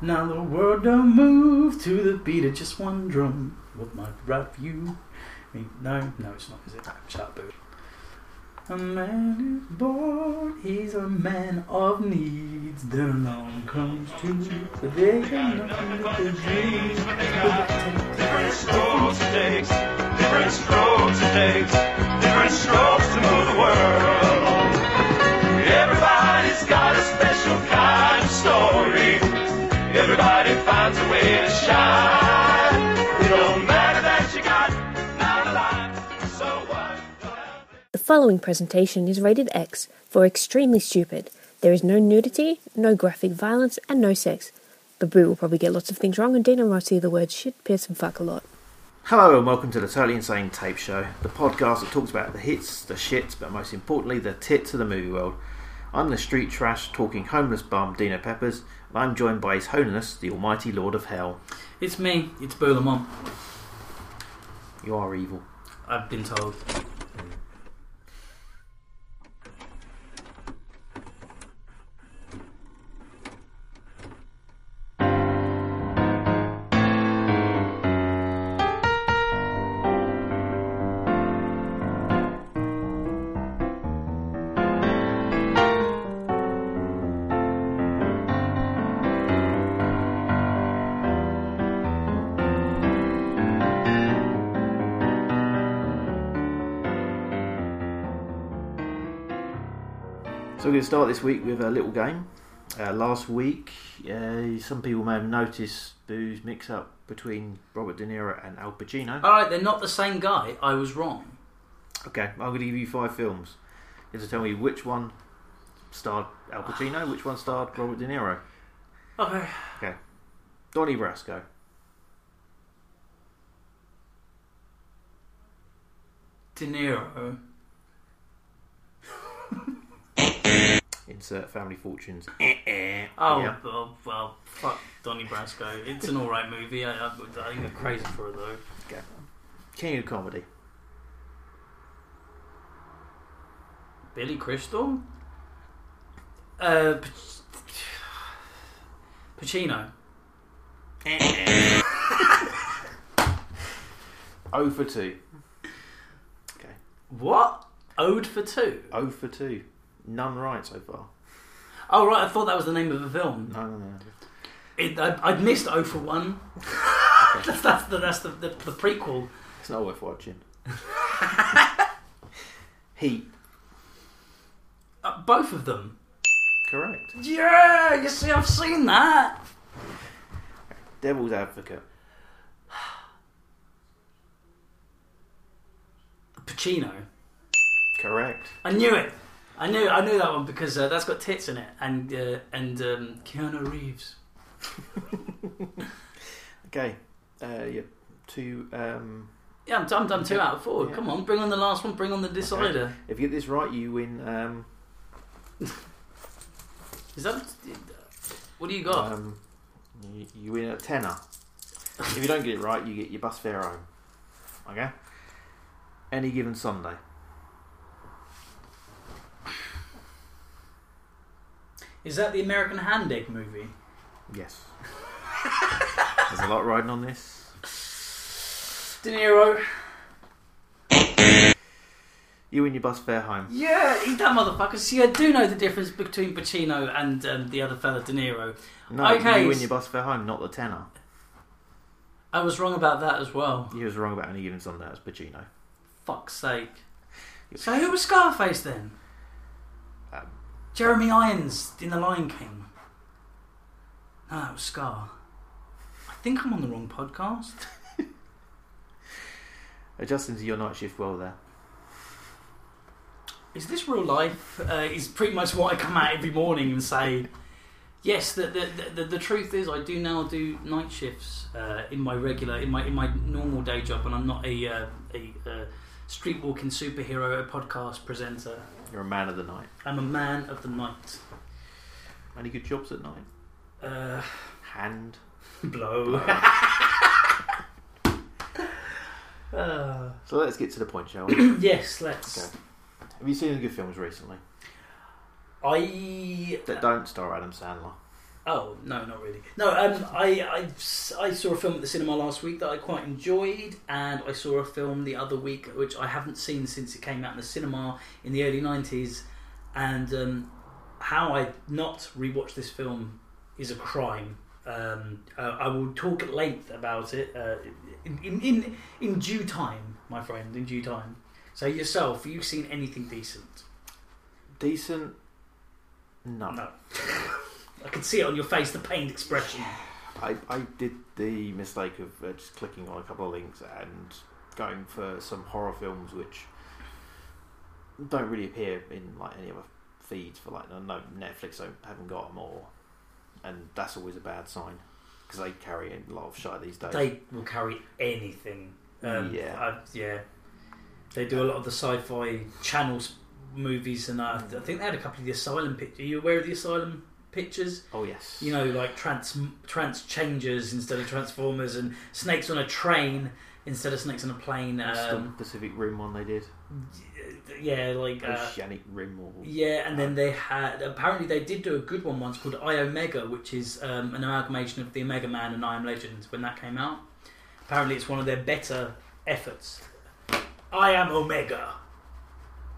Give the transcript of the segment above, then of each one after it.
Now the world don't move to the beat of just one drum. What might right for I mean, No, no, it's not, is it? Shut up. A man is born, he's a man of needs. Then along comes two, but they got nothing but their dreams. Different strokes it takes, different strokes it takes, different strokes to move the world. Everybody's got a special kind Everybody a way to shine. It don't matter that you got not a life, so what? The following presentation is rated X for extremely stupid. There is no nudity, no graphic violence, and no sex. Babu will probably get lots of things wrong, and Deano might see the word shit, piss, and fuck a lot. Hello and welcome to the Totally Insane Tape Show, the podcast that talks about the hits, the shits, but most importantly, the tits of the movie world. I'm the street trash talking homeless bum Deano Peppers, and I'm joined by His Holiness, the Almighty Lord of Hell. It's me, it's Boo Lemont. You are evil. I've been told. We're going to start this week with a little game. Uh, last week, uh, some people may have noticed Boo's mix-up between Robert De Niro and Al Pacino. Alright, they're not the same guy. I was wrong. Okay, I'm going to give you five films. You have to tell me which one starred Al Pacino, which one starred Robert De Niro. Okay. Okay. Donnie Brasco. De Niro. Insert family fortunes. Eh, eh. Oh, Yeah. well, well, fuck Donnie Brasco. It's an alright movie. I, I, I think I'm crazy for it though. Okay. King of comedy. Billy Crystal? Uh, P- Pacino. Eh, o for two. Okay. What? Ode for Two? O for two. None right so far. Oh, right, I thought that was the name of the film. No, no, no. It, I, I'd missed O for One. that's, that's, the, that's the, the, the prequel. It's not worth watching. Heat. Uh, both of them. Correct. Yeah, you see, I've seen that. Devil's Advocate. Pacino. Correct. I knew it. I knew I knew that one because uh, that's got tits in it and uh, and um, Keanu Reeves. Okay. Uh, yeah. Two. Um, Yeah, I'm, I'm done two out of four. Yeah. Come on, bring on the last one. Bring on the decider. if you get this right, you win. Um, Is that what do you got? um, you, you win a tenner. if you don't get it right, you get your bus fare home. Okay. Any given Sunday. Is that the American Hand Egg movie? Yes. There's a lot riding on this. De Niro. You and your bus fare home. Yeah, eat that motherfucker. See, I do know the difference between Pacino and um, the other fella, De Niro. No, Okay, you s- your bus fare home, not the tenor. I was wrong about that as well. You was wrong about any given Sunday. That's Pacino. Fuck's sake. So who was Scarface then? Jeremy Irons in The Lion King. No, that was Scar. I think I'm on the wrong podcast. adjusting to your night shift well there. Is this real life? Uh, is pretty much what I come out every morning and say. Yes, the the, the the truth is I do now do night shifts uh, in my regular in my in my normal day job, and I'm not a uh, a uh, street walking superhero, a podcast presenter. You're a man of the night. I'm a man of the night. Any good jobs at night? Uh, Hand. blow. Uh, So let's get to the point, shall we? yes, let's. Okay. Have you seen any good films recently I that don't star Adam Sandler? Oh no, not really. No, um, I, I I saw a film at the cinema last week that I quite enjoyed, and I saw a film the other week which I haven't seen since it came out in the cinema in the early nineties, and um, how I not rewatched this film is a crime. Um, uh, I will talk at length about it uh, in, in in in due time, my friend. In due time. So yourself, you've you seen anything decent? Decent. No. No. I can see it on your face, the pained expression. I, I did the mistake of uh, just clicking on a couple of links and going for some horror films which don't really appear in like any other feeds for like no, Netflix don't, haven't got them or and that's always a bad sign because they carry a lot of shite these days. They will carry anything. Um, Yeah. I, yeah. They do a lot of the sci-fi channels movies, and uh, I think they had a couple of the Asylum pictures. Are you aware of the Asylum pictures? oh yes, You know, like trans trans changers instead of transformers, and snakes on a train instead of snakes on a plane. That's the Um, Pacific Rim one they did. yeah, like uh, Oceanic Rim or Yeah, and then they had apparently they did do a good one once called I Omega, which is um, an amalgamation of the Omega Man and I Am Legend when that came out. Apparently, it's one of their better efforts. I am Omega.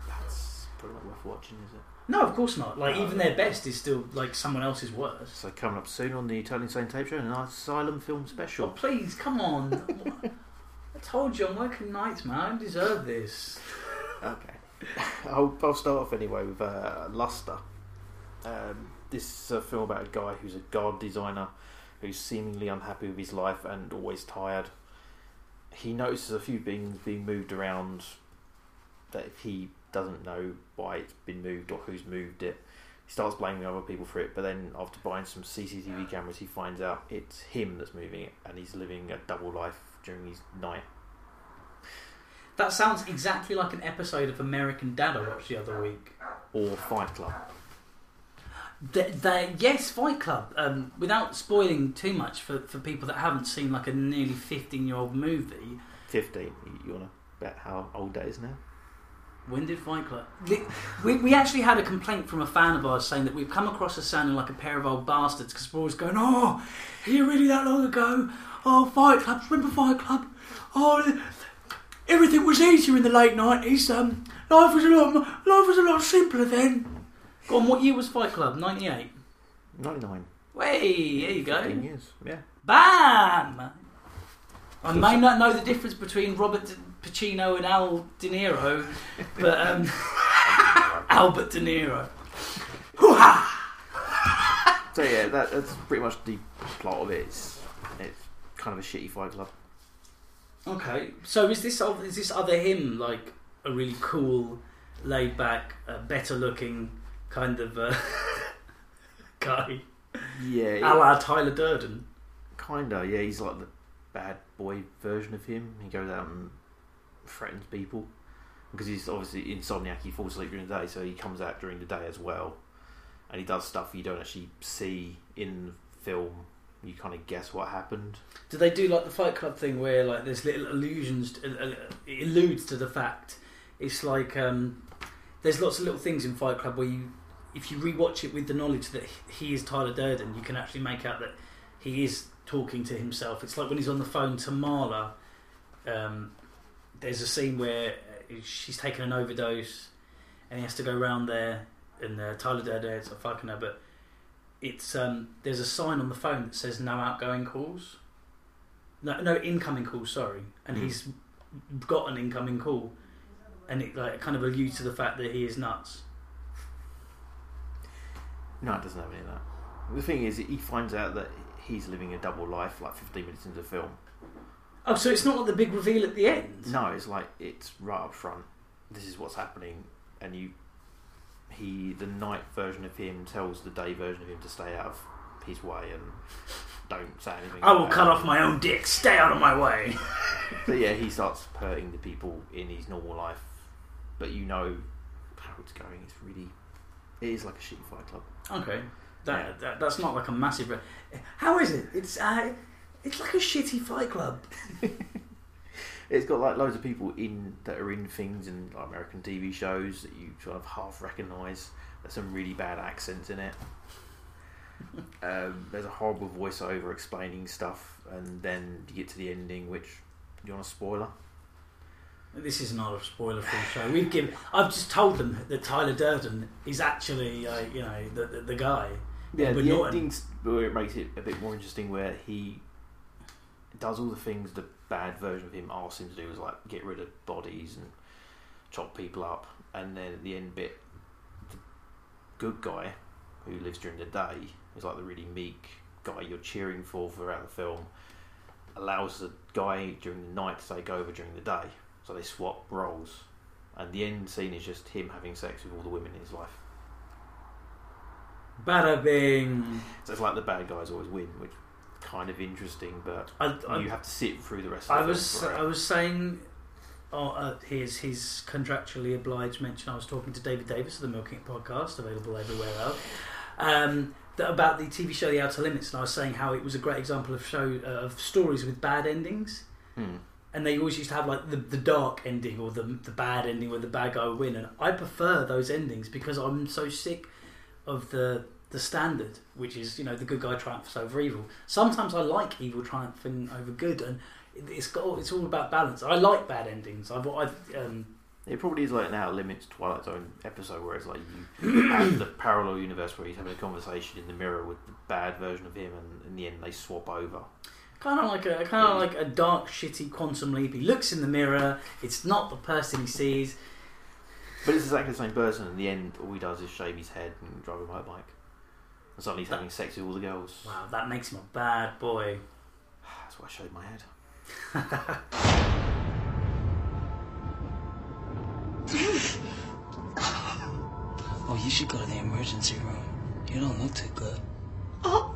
that's probably not worth watching? No, of course not. Like even their best is still like someone else's worst. So coming up soon on the Totally Insane Tape Show, an Asylum film special. Oh, special. please, come on. I told you I'm working nights, man. I don't deserve this. Okay. I'll, I'll start off anyway with uh, Luster. Um, this is a film about a guy who's a guard designer who's seemingly unhappy with his life and always tired. He notices a few things being moved around that he doesn't know why it's been moved or who's moved it. He starts blaming other people for it, but then after buying some CCTV cameras, he finds out it's him that's moving it and he's living a double life during his night. That sounds exactly like an episode of American Dad I watched the other week. Or Fight Club. The, the, yes, Fight Club. Um, without spoiling too much for, for people that haven't seen like a nearly fifteen year old movie, 15. You- You want to bet how old that is now? When did Fight Club? The- We, we actually had a complaint from a fan of ours saying that we've come across as sounding like a pair of old bastards because we're always going, "Oh, are you really that long ago? Oh, Fight Club. Remember Fight Club? Oh, everything was easier in the late nineties. Um, life was a lot life was a lot simpler then." Go on, what year was Fight Club? Ninety eight. 99. Way, there you go. 15 years. Yeah. Bam! I may not know the difference between Robert De Pacino and Al De Niro, but um, Albert De Niro. So yeah, that, that's pretty much the plot of it. It's, it's kind of a shitty Fight Club. Okay, so is this is this other him like a really cool, laid back, uh, better looking kind of uh, guy, Yeah, a la Tyler Durden? kinda. Yeah, he's like the bad boy version of him. He goes out and threatens people because he's obviously insomniac. He falls asleep during the day, so he comes out during the day as well, and he does stuff you don't actually see in film. You kind of guess what happened. Do they do like the Fight Club thing where like there's little allusions, uh, uh, it alludes to the fact it's like um, there's lots of little things in Fight Club where you, if you rewatch it with the knowledge that he is Tyler Durden, you can actually make out that he is talking to himself. It's like when he's on the phone to Marla. Um, there's a scene where uh, she's taken an overdose, and he has to go round there, and uh, Tyler Durden is a fucking her, but it's um, there's a sign on the phone that says no outgoing calls. No, no incoming calls. Sorry, and Mm. he's got an incoming call, and it like kind of alludes to the fact that he is nuts. No, it doesn't have any of that. The thing is, he finds out that he's living a double life like 15 minutes into the film. Oh, so it's not like the big reveal at the end. No, it's like it's right up front. This is what's happening, and you, he, the night version of him tells the day version of him to stay out of his way and don't say anything. I will cut it. off my own dick. Stay out of my way. But yeah, he starts hurting the people in his normal life, but you know how it's going. It's really, it is like a shitty Fight Club. Okay, that, that that's not like a massive. How is it? It's uh, it's like a shitty Fight Club. It's got like loads of people in that are in things in like American TV shows that you sort of half recognise. There's some really bad accents in it. Um, there's a horrible voiceover explaining stuff, and then you get to the ending, which do you want a spoiler? This is not a spoiler-free show. We've given. I've just told them that Tyler Durden is actually, uh, you know, the, the the guy. Yeah, Edward the Norton. ending's where it makes it a bit more interesting, where he does all the things the bad version of him asks him to do, is like get rid of bodies and chop people up, and then at the end bit, the good guy who lives during the day is like the really meek guy you're cheering for throughout the film, allows the guy during the night to take over during the day, so they swap roles, and the end scene is just him having sex with all the women in his life. Bada bing. So it's like the bad guys always win, which kind of interesting, but I, I, you have to sit through the rest of I the was it. I was saying, oh, uh, his his contractually obliged mention. I was talking to David Davis of the Milking podcast, available everywhere else, um, that about the TV show The Outer Limits, and I was saying how it was a great example of show uh, of stories with bad endings. Hmm. And they always used to have like the, the dark ending or the the bad ending where the bad guy would win, and I prefer those endings because I'm so sick of the the standard, which is you know the good guy triumphs over evil. Sometimes I like evil triumphing over good, and it- it's got it's all about balance. I like bad endings. I've, I've um, It probably is like now Limits Twilight Zone episode where it's like you have the parallel universe where he's having a conversation in the mirror with the bad version of him, and in the end they swap over. kind of like a kind of like a dark, shitty quantum leap. He looks in the mirror. It's not the person he sees. But it's exactly the same person. In the end, all he does is shave his head and drive a motorbike. And suddenly he's having sex with all the girls. Wow, that makes him a bad boy. That's why I shaved my head. Oh, you should go to the emergency room. You don't look too good. Oh.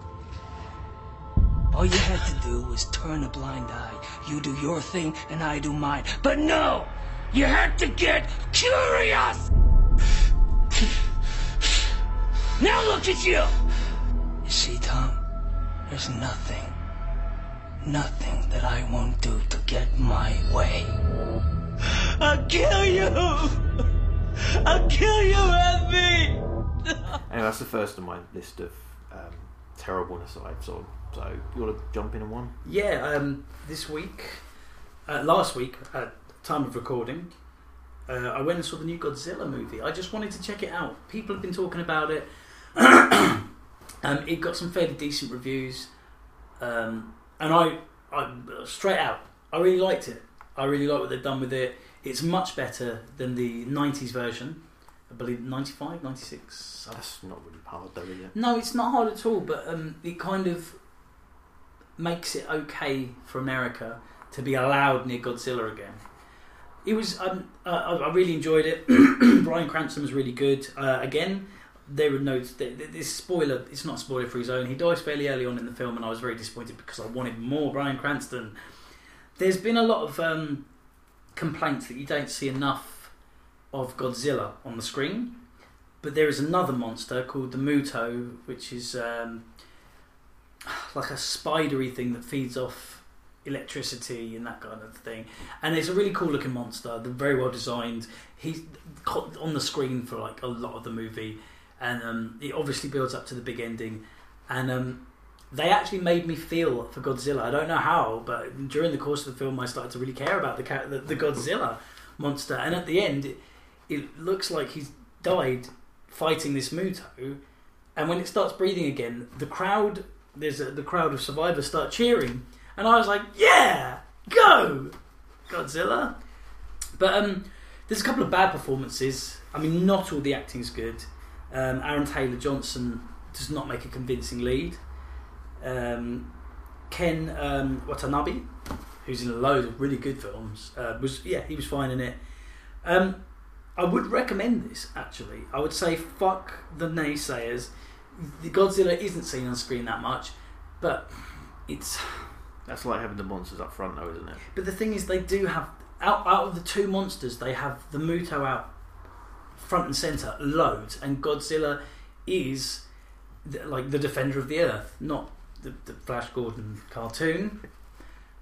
All you had to do was turn a blind eye. You do your thing and I do mine. But no! You had to get curious! now look at you! You see, Tom, there's nothing, nothing that I won't do to get my way. I'll kill you! I'll kill you, Anthony! Anyway, that's the first on my list of um, terribleness that I've saw. So you want to jump in on one? Yeah, um, this week, uh, last week, at time of recording, uh, I went and saw the new Godzilla movie. I just wanted to check it out. People have been talking about it. um, it got some fairly decent reviews, um, and I, I straight out, I really liked it. I really like what they've done with it. It's much better than the '90s version. I believe 95, 96. That's not really hard though, is it? No, it's not hard at all, but um, it kind of makes it okay for America to be allowed near Godzilla again. It was, um, uh, I I really enjoyed it. Bryan Cranston was really good. Uh, again, there th- th- This spoiler, it's not spoiler free zone. He dies fairly early on in the film, and I was very disappointed because I wanted more Bryan Cranston. There's been a lot of um, complaints that you don't see enough of Godzilla on the screen. But there is another monster called the Muto, which is um, like a spidery thing that feeds off electricity and that kind of thing. And it's a really cool looking monster. Very well designed. He's on the screen for like a lot of the movie, and um, it obviously builds up to the big ending. And um, they actually made me feel for Godzilla. I don't know how, but during the course of the film, I started to really care about the the, the Godzilla monster. And at the end, it, it looks like he's died fighting this Muto. And when it starts breathing again, the crowd, there's a, the crowd of survivors start cheering, and I was like, "Yeah, go, Godzilla!" But um, there's a couple of bad performances. I mean, not all the acting's good. Um, Aaron Taylor Johnson does not make a convincing lead. Um, Ken um, Watanabe, who's in a load of really good films, uh, was yeah he was fine in it. Um, I would recommend this actually. I would say fuck the naysayers. The Godzilla isn't seen on screen that much, but it's That's like having the monsters up front, though, isn't it? but the thing is, they do have out out of the two monsters, they have the Muto out front and center loads, and Godzilla is the, like the defender of the earth, not the, the Flash Gordon cartoon.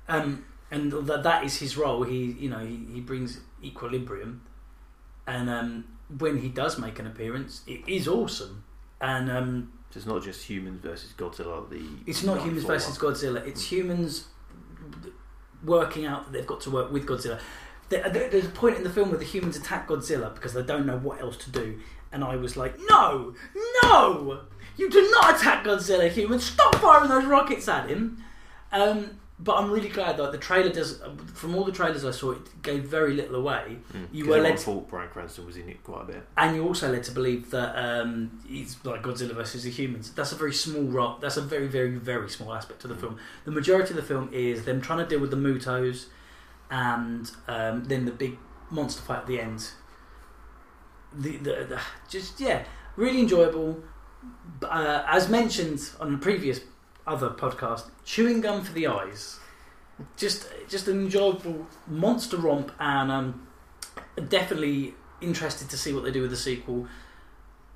Um, and that that is his role. He you know he, he brings equilibrium, and um, when he does make an appearance, it is awesome. And um, So it's not just humans versus Godzilla. The It's not humans versus. Godzilla. It's humans working out that they've got to work with Godzilla. There, there- there's a point in the film where the humans attack Godzilla because they don't know what else to do, and I was like, "No, no, you do not attack Godzilla, humans! Stop firing those rockets at him!" Um, but I'm really glad that the trailer does. From all the trailers I saw, it gave very little away. Mm. You were led, thought Bryan Cranston was in it quite a bit. and you're also led to believe that um, it's like Godzilla versus the humans. That's a very small rock. That's a very, very, very small aspect of the film. The majority of the film is them trying to deal with the Mutos, and um, then the big monster fight at the end. The, the, the just yeah, really enjoyable. Uh, as mentioned on the previous other podcast, chewing gum for the eyes. Just, just an enjoyable monster romp, and um, definitely interested to see what they do with the sequel.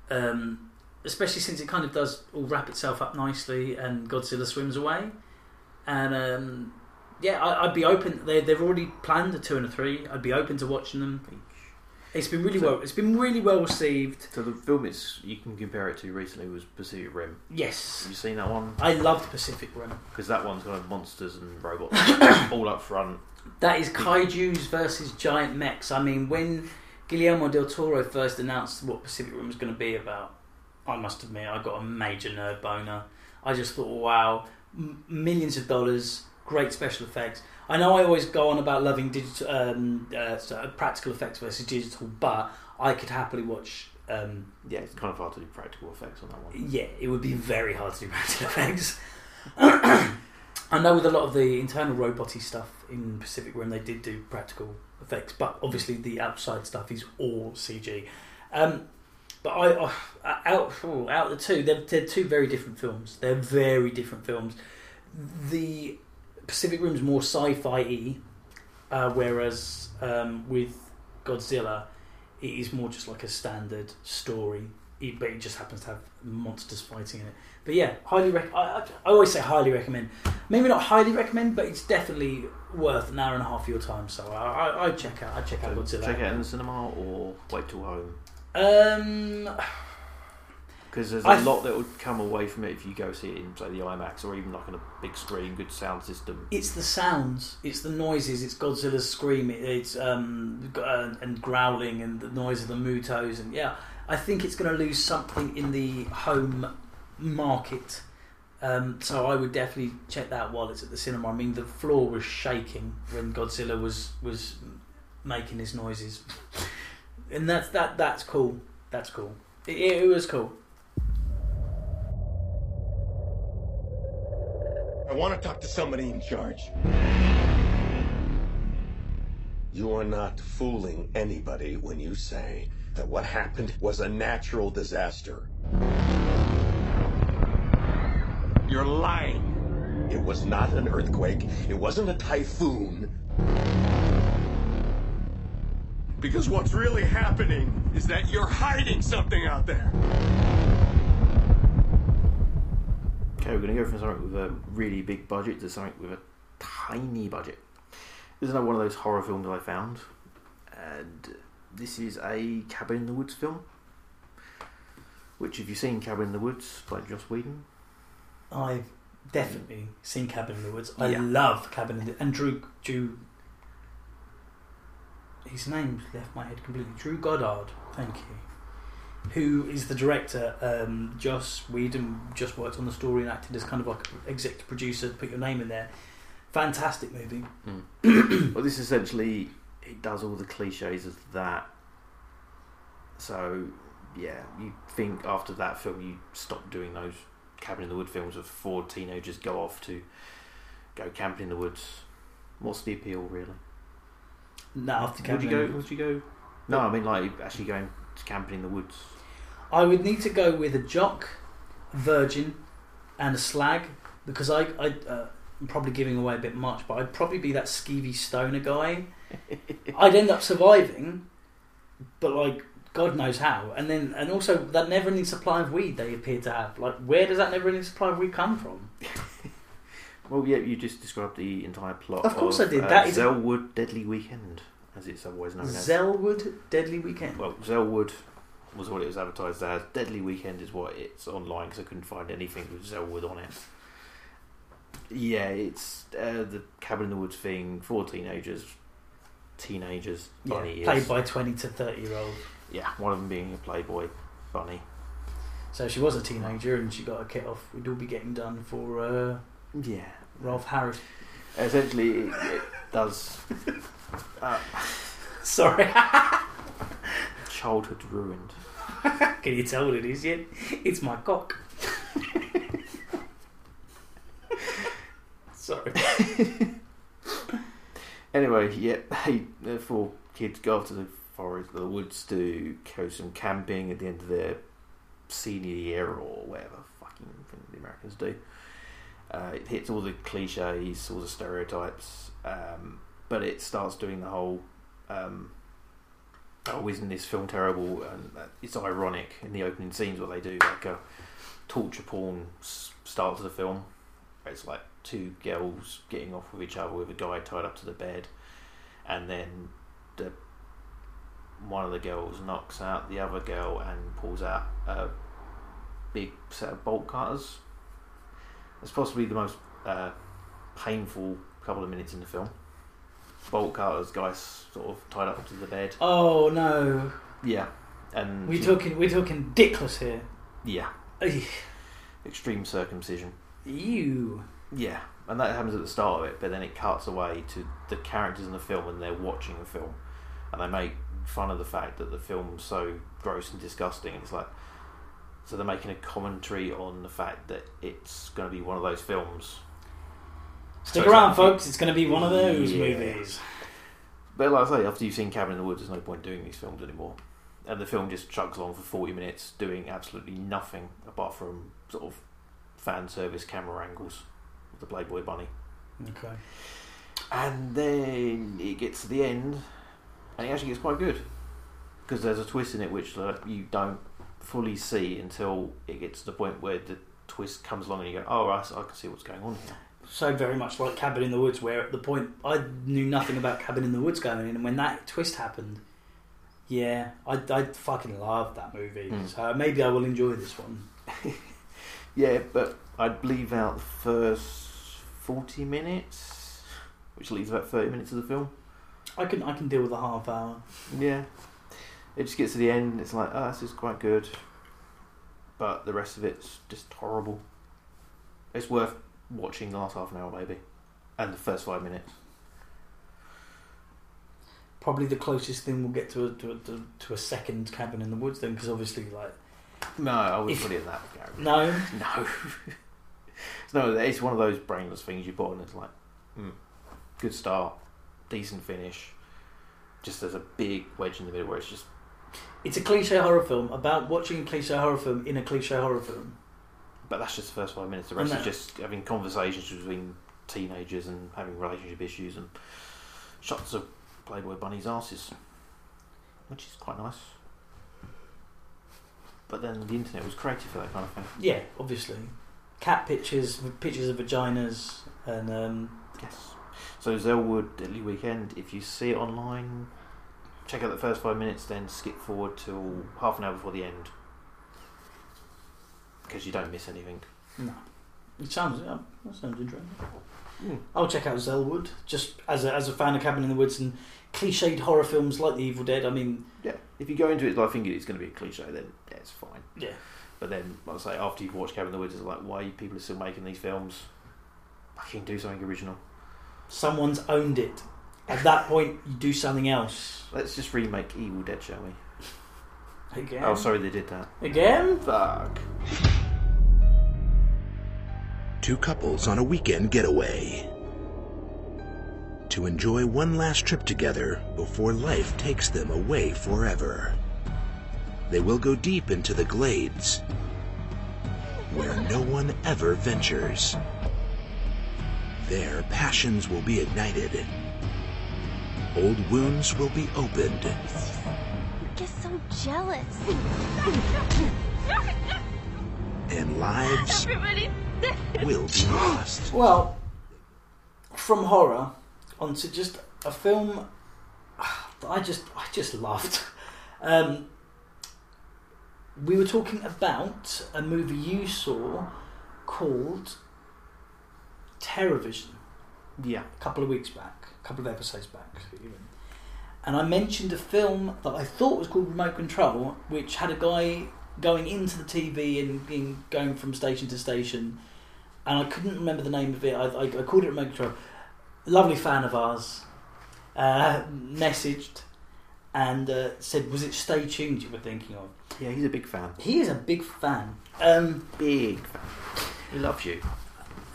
Um, especially since it kind of does all wrap itself up nicely, and Godzilla swims away. And um, yeah, I, I'd be open. They, they've already planned a two and a three. I'd be open to watching them. It's been really So- well. It's been really well received. So the film is you can compare it to recently was Pacific Rim. Yes, Have you seen that one? I loved Pacific Rim. Because that one's got monsters and robots all up front. That is kaiju's versus giant mechs. I mean, when Guillermo del Toro first announced what Pacific Rim was going to be about, I must admit I got a major nerd boner. I just thought, wow, m- millions of dollars, great special effects. I know I always go on about loving digital, um, uh, so practical effects versus digital, but I could happily watch. Um, Yeah, it's kind of hard to do practical effects on that one. yeah, it would be very hard to do practical effects. I know with a lot of the internal roboty stuff in Pacific Rim, they did do practical effects, but obviously the outside stuff is all CG. Um, but I, uh, out oh, out of the two, they're, they're two very different films. They're very different films. The Pacific Rim's more sci-fi, uh, whereas um, with Godzilla, it is more just like a standard story. It, but it just happens to have monsters fighting in it. But yeah, highly rec- I, I, I always say highly recommend. Maybe not highly recommend, but it's definitely worth an hour and a half of your time. So I, I, I'd check out. I'd check out So Godzilla. check it out in the cinema or wait till home. Um, Because there's a th- lot that would come away from it if you go see it in, say, the IMAX or even like on a big screen, good sound system. it's the sounds, it's the noises, it's Godzilla's scream, it's um uh, and growling and the noise of the Mutos, and yeah, I think it's going to lose something in the home market. Um, so I would definitely check that while it's at the cinema. I mean, the floor was shaking when Godzilla was was making his noises, and that's that that's cool. That's cool. It, it was cool. Want to talk to somebody in charge. You are not fooling anybody when you say that what happened was a natural disaster. You're lying. It was not an earthquake. It wasn't a typhoon. Because what's really happening is that you're hiding something out there. Okay, we're going to go from something with a really big budget to something with a tiny budget. This is another one of those horror films I found, and this is a Cabin in the Woods film. Which, have you seen Cabin in the Woods by Joss Whedon? I've definitely seen Cabin in the Woods. I Yeah. love Cabin in the and Drew Drew. His name left my head completely. Drew Goddard, thank you. Who is the director? Um, Joss Whedon just worked on the story and acted as kind of like executive producer. Put your name in there. Fantastic movie. Well, this essentially it does all the cliches of that. So, yeah, you think after that film you stop doing those cabin in the wood films of four teenagers go off to go camping in the woods. What's the appeal, really? No, after Would you in the go? Would you go? No, I mean like actually going to camping in the woods. I would need to go with a jock, a virgin, and a slag because I, I uh, I'm probably giving away a bit much, but I'd probably be that skeevy stoner guy. I'd end up surviving, but like God knows how. And then and also that never-ending supply of weed they appear to have. Like where does that never-ending supply of weed come from? Well, yeah, you just described the entire plot. Of course I did. Uh, That is- Zellwood Deadly Weekend, as it's otherwise known as. Zellwood Deadly Weekend. well, Zellwood was what it was advertised as. Deadly Weekend is what it's online because I couldn't find anything with Zellwood on it. Yeah, it's uh, the Cabin in the Woods thing for teenagers. Teenagers, Yeah, bunny played ears. by twenty to thirty year olds. Yeah, one of them being a Playboy bunny. So she was a teenager and she got a kit off. We'd all be getting done for uh, Yeah, Rolf Harris. essentially it, it does uh, Sorry, childhood ruined. can you tell what it is yet? It's my cock. Sorry. Anyway, yeah, they, the four kids go off to the forest, the woods to go some camping at the end of their senior year or whatever fucking thing the Americans do. Uh, it hits all the cliches, all the stereotypes, um, but it starts doing the whole. Um, oh, isn't this film terrible? And uh, it's ironic in the opening scenes what they do, like a torture porn start to the film. It's like two girls getting off with each other with a guy tied up to the bed, and then the one of the girls knocks out the other girl and pulls out a big set of bolt cutters. It's possibly the most uh, painful couple of minutes in the film. Bolt cutters, guys sort of tied up to the bed. Oh no, Yeah, and we're talking we're talking dickless here. yeah, Ugh, extreme circumcision. Ew. Yeah, and that happens at the start of it, but then it cuts away to the characters in the film and they're watching the film, and they make fun of the fact that the film's so gross and disgusting. It's like, so they're making a commentary on the fact that it's going to be one of those films. Stick So- around, folks. It's going to be one of those Yeah. movies. But like I say, after you've seen Cabin in the Woods, there's no point doing these films anymore. And the film just chugs along for 40 minutes doing absolutely nothing apart from sort of fan service camera angles of the Playboy Bunny. Okay. And then it gets to the end, and it actually gets quite good because there's a twist in it which like, you don't fully see until it gets to the point where the twist comes along and you go, "Oh, right, I can see what's going on here." So very much like Cabin in the Woods, where at the point I knew nothing about Cabin in the Woods going in, and when that twist happened, yeah, I, I fucking loved that movie. Mm. So maybe I will enjoy this one. Yeah, but I'd leave out the first forty minutes, which leaves about thirty minutes of the film. I can I can deal with a half hour. Yeah, it just gets to the end. It's like, oh, this is quite good, but the rest of it's just horrible. It's worth watching the last half an hour, maybe, and the first five minutes. Probably the closest thing we'll get to a, to a, to, a second Cabin in the Woods then, because obviously like No, I wouldn't If- put it in that category. no, No, no, it's one of those brainless things you put on. It's like, mm, good start, decent finish. Just there's a big wedge in the middle where it's just it's a cliche horror film about watching a cliche horror film in a cliche horror film. But that's just the first five minutes. The rest No. is just having conversations between teenagers and having relationship issues and shots of Playboy bunnies' asses, which is quite nice. But then the internet was created for that kind of thing. Yeah, obviously, cat pictures, pictures of vaginas, and um, Yes. So Zellwood Deadly Weekend. If you see it online, check out the first five minutes, then skip forward till half an hour before the end, because you don't miss anything. no, it sounds yeah, that sounds interesting. Mm. I'll check out Zellwood just as a, as a fan of Cabin in the Woods and cliched horror films like The Evil Dead. I mean, Yeah. If you go into it like think it's going to be a cliche, then yeah, it's fine. yeah, But then, like I say, after you've watched Cabin in the Woods, it's like, why are people still making these films? Fucking do something original. someone's owned it. At that point, you do something else. Let's just remake Evil Dead, shall we? Again. Oh, sorry, they did that. Again? Fuck. Two couples on a weekend getaway. To enjoy one last trip together before life takes them away forever. They will go deep into the glades where no one ever ventures. Their passions will be ignited. Old wounds will be opened. You're just so jealous. And lives will be lost. Well, from horror onto just a film that I just I just loved. Um, we were talking about a movie you saw called Terrorvision Yeah. a couple of weeks back, a couple of episodes back, even. And I mentioned a film that I thought was called Remote Control, which had a guy going into the TV and being, going from station to station, and I couldn't remember the name of it. I, I, I called it Remote Control. Lovely fan of ours uh, messaged and uh, said, "Was it Stay Tuned you were thinking of?" Yeah, he's a big fan. He is a big fan, um, Big fan. He loves you.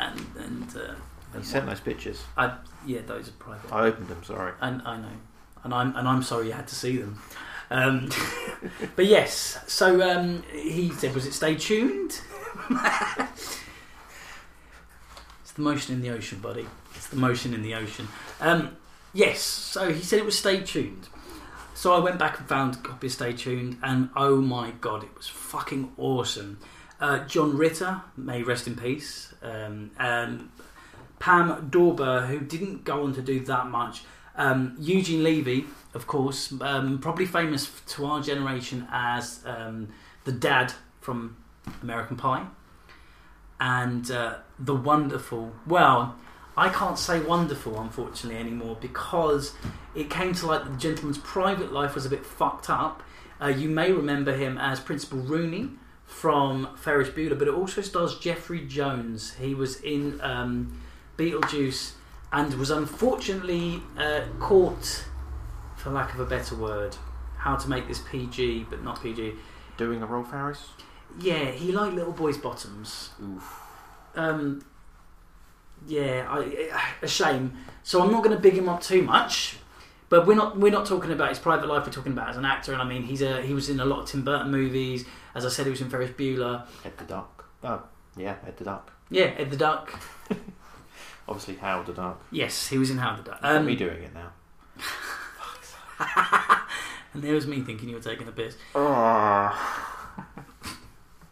and and uh, He sent those pictures. I, yeah, those are private. I opened them, sorry. I, I know, and I'm and I'm sorry you had to see them. Um, but yes, so um, he said, "Was it stay tuned?" it's the motion in the ocean, buddy. It's the motion in the ocean. Um, yes, so he said it was stay tuned. So I went back and found a copy of Stay Tuned, and oh my god, it was fucking awesome. Uh, John Ritter, may rest in peace. Um, Pam Dawber, who didn't go on to do that much. Um, Eugene Levy, of course, um, probably famous to our generation as um, the dad from American Pie. And uh, the wonderful, well, I can't say wonderful, unfortunately, anymore because it came to light that the gentleman's private life was a bit fucked up. Uh, you may remember him as Principal Rooney from Ferris Bueller, but it also stars Jeffrey Jones. He was in um, Beetlejuice and was unfortunately uh, caught, for lack of a better word, how to make this PG but not PG. Doing a Rolf Harris? Yeah, he liked little boys' bottoms. Oof. Um, yeah, I, a shame. So I'm not going to big him up too much. But we're not we're not talking about his private life. We're talking about as an actor, and I mean he's a he was in a lot of Tim Burton movies. As I said, he was in Ferris Bueller. Ed the Duck. Oh, yeah, Ed the Duck. Yeah, Ed the Duck. Obviously, Howard the Duck. Yes, he was in Howard the Duck. Um, me doing it now. and there was me thinking you were taking the piss. Oh.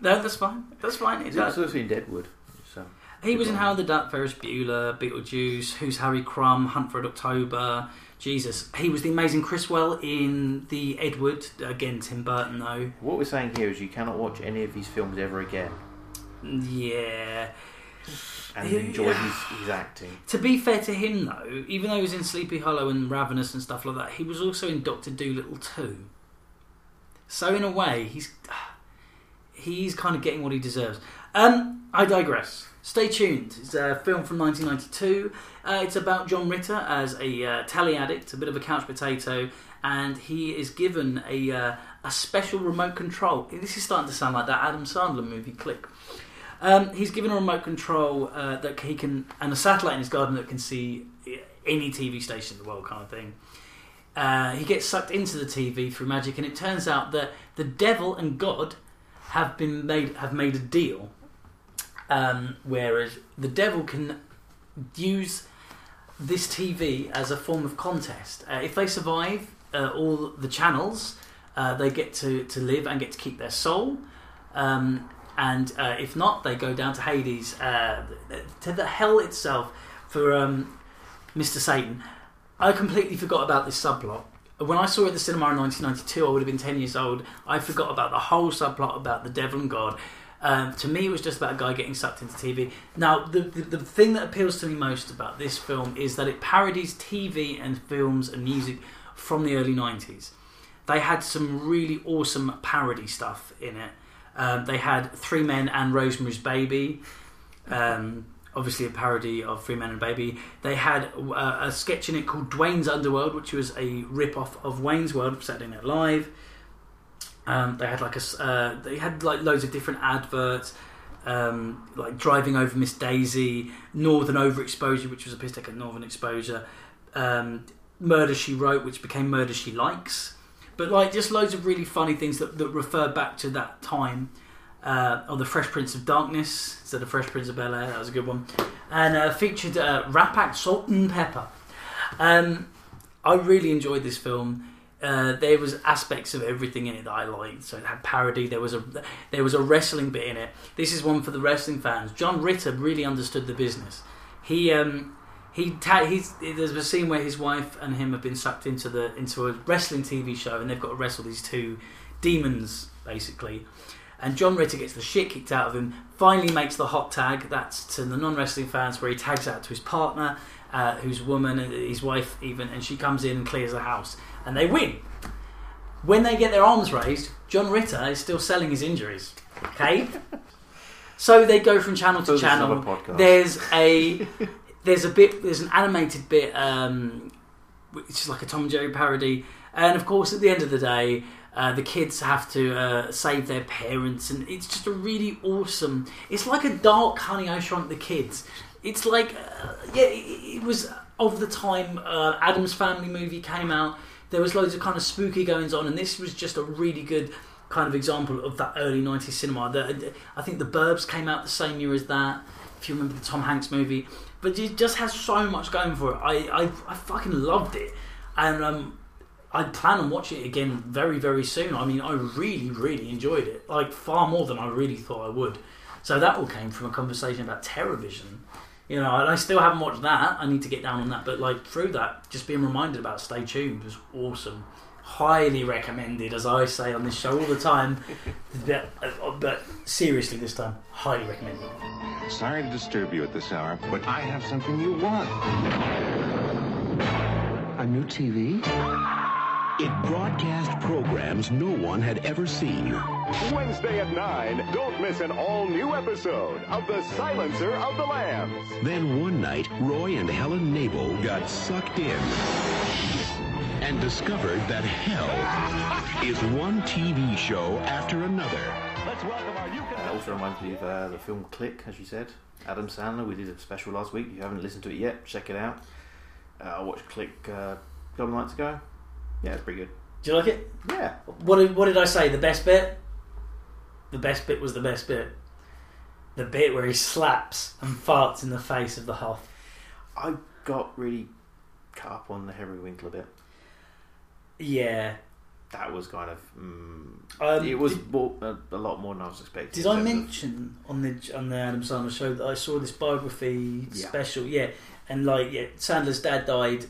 No, that's fine. That's fine. It's uh, also in Deadwood. So. He was in Howard the Duck, Ferris Bueller, Beetlejuice, Who's Harry Crumb, Hunt for Red October. Jesus, he was the amazing Criswell in the Ed Wood. Again, Tim Burton though. What we're saying here is you cannot watch any of these films ever again Yeah. And enjoy his, his acting. To be fair to him though, even though he was in Sleepy Hollow and Ravenous and stuff like that, he was also in Doctor Dolittle too. So in a way, he's he's kind of getting what he deserves. Um, I digress. Stay tuned. It's a film from 1992. Uh, it's about John Ritter as a uh, telly addict, a bit of a couch potato, and he is given a uh, a special remote control. This is starting to sound like that Adam Sandler movie, Click. Um, he's given a remote control uh, that he can, and a satellite in his garden that can see any TV station in the world, kind of thing. Uh, he gets sucked into the TV through magic, and it turns out that the devil and God have been made have made a deal. Um, whereas the devil can use this TV as a form of contest. Uh, if they survive uh, all the channels, uh, they get to, to live and get to keep their soul. Um, and uh, if not, they go down to Hades, uh, to the hell itself for um, Mr. Satan. I completely forgot about this subplot. When I saw it at the cinema in 1992, I would have been 10 years old. I forgot about the whole subplot about the devil and God. Um, to me, it was just about a guy getting sucked into TV. Now, the, the, the thing that appeals to me most about this film is that it parodies TV and films and music from the early 90s. They had some really awesome parody stuff in it. Um, they had Three Men and Rosemary's Baby, um, obviously a parody of Three Men and Baby. They had uh, a sketch in it called Dwayne's Underworld, which was a rip off of Wayne's World from Saturday Night Live. Um, they had like a uh, they had like loads of different adverts, um, like driving over Miss Daisy, Northern Overexposure, which was a piss take at Northern Exposure, um, Murder She Wrote, which became Murder She Likes, but like just loads of really funny things that, that refer back to that time. Uh, or the Fresh Prince of Darkness instead of Fresh Prince of Bel Air, that was a good one, and uh, featured uh, rap act Salt-N-Pepa. Um, I really enjoyed this film. Uh, there was aspects of everything in it that I liked. So it had parody. There was a there was a wrestling bit in it. This is one for the wrestling fans. John Ritter really understood the business. He um, he ta- he's there's a scene where his wife and him have been sucked into the into a wrestling TV show, and they've got to wrestle these two demons, basically. And John Ritter gets the shit kicked out of him. Finally, makes the hot tag. That's to the non-wrestling fans, where he tags out to his partner, uh, who's a woman, uh, his wife even, and she comes in and clears the house, and they win. When they get their arms raised, John Ritter is still selling his injuries. Okay, so they go from channel to So channel. There's a there's a bit there's an animated bit um, which is like a Tom and Jerry parody, and of course at the end of the day. Uh, the kids have to uh, save their parents, and it's just a really awesome. It's like a dark Honey I Shrunk the Kids. It's like, uh, yeah, it, it was of the time uh, Addams Family movie came out. There was loads of kind of spooky goings on, and this was just a really good kind of example of that early '90s cinema. The, I think The Burbs came out the same year as that. If you remember the Tom Hanks movie, but it just has so much going for it. I I, I fucking loved it, and um, I plan on watching it again very, very soon. I mean, I really, really enjoyed it. Like, far more than I really thought I would. So that all came from a conversation about Terrorvision. You know, and I still haven't watched that. I need to get down on that. But, like, through that, just being reminded about Stay Tuned was awesome. Highly recommended, as I say on this show all the time. but, uh, but seriously, this time, highly recommended. Sorry to disturb you at this hour, but I have something you want. A new TV? It broadcast programs no one had ever seen. Wednesday at 9, don't miss an all new episode of The Silencer of the Lambs. Then one night, Roy and Helen Knable got sucked in and discovered that hell is one TV show after another. Let's welcome our new. Uh, also reminds me of uh, the film Click, as you said. Adam Sandler. We did a special last week. If you haven't listened to it yet, check it out. Uh, I watched Click uh, a couple of nights ago. Yeah, it's pretty good. Do you like it? Yeah. What did, what did I say? The best bit? The best bit was the best bit. The bit where he slaps and farts in the face of the Hoff. I got really cut up on the Henry Winkler bit. Yeah. That was kind of. Mm, Um, it was did- more, a, a lot more than I was expecting. Did I terms of- mention on the on the Adam Sandler show that I saw this biography Yeah. special? Yeah, and like yeah, Sandler's dad died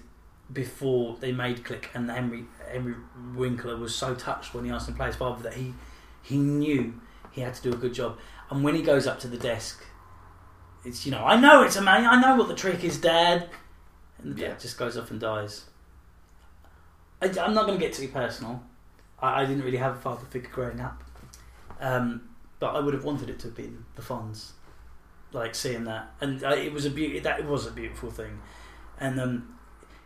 before they made Click, and Henry Henry Winkler was so touched when he asked him to play his father that he he knew he had to do a good job. And when he goes up to the desk, it's you know I know it's a man, I know what the trick is, Dad, and the Yeah. dad just goes off and dies. I, I'm not going to get too personal. I, I didn't really have a father figure growing up. Um, but I would have wanted it to have been the Fonz, like seeing that, and uh, it was a beauty. That it was a beautiful thing, and um,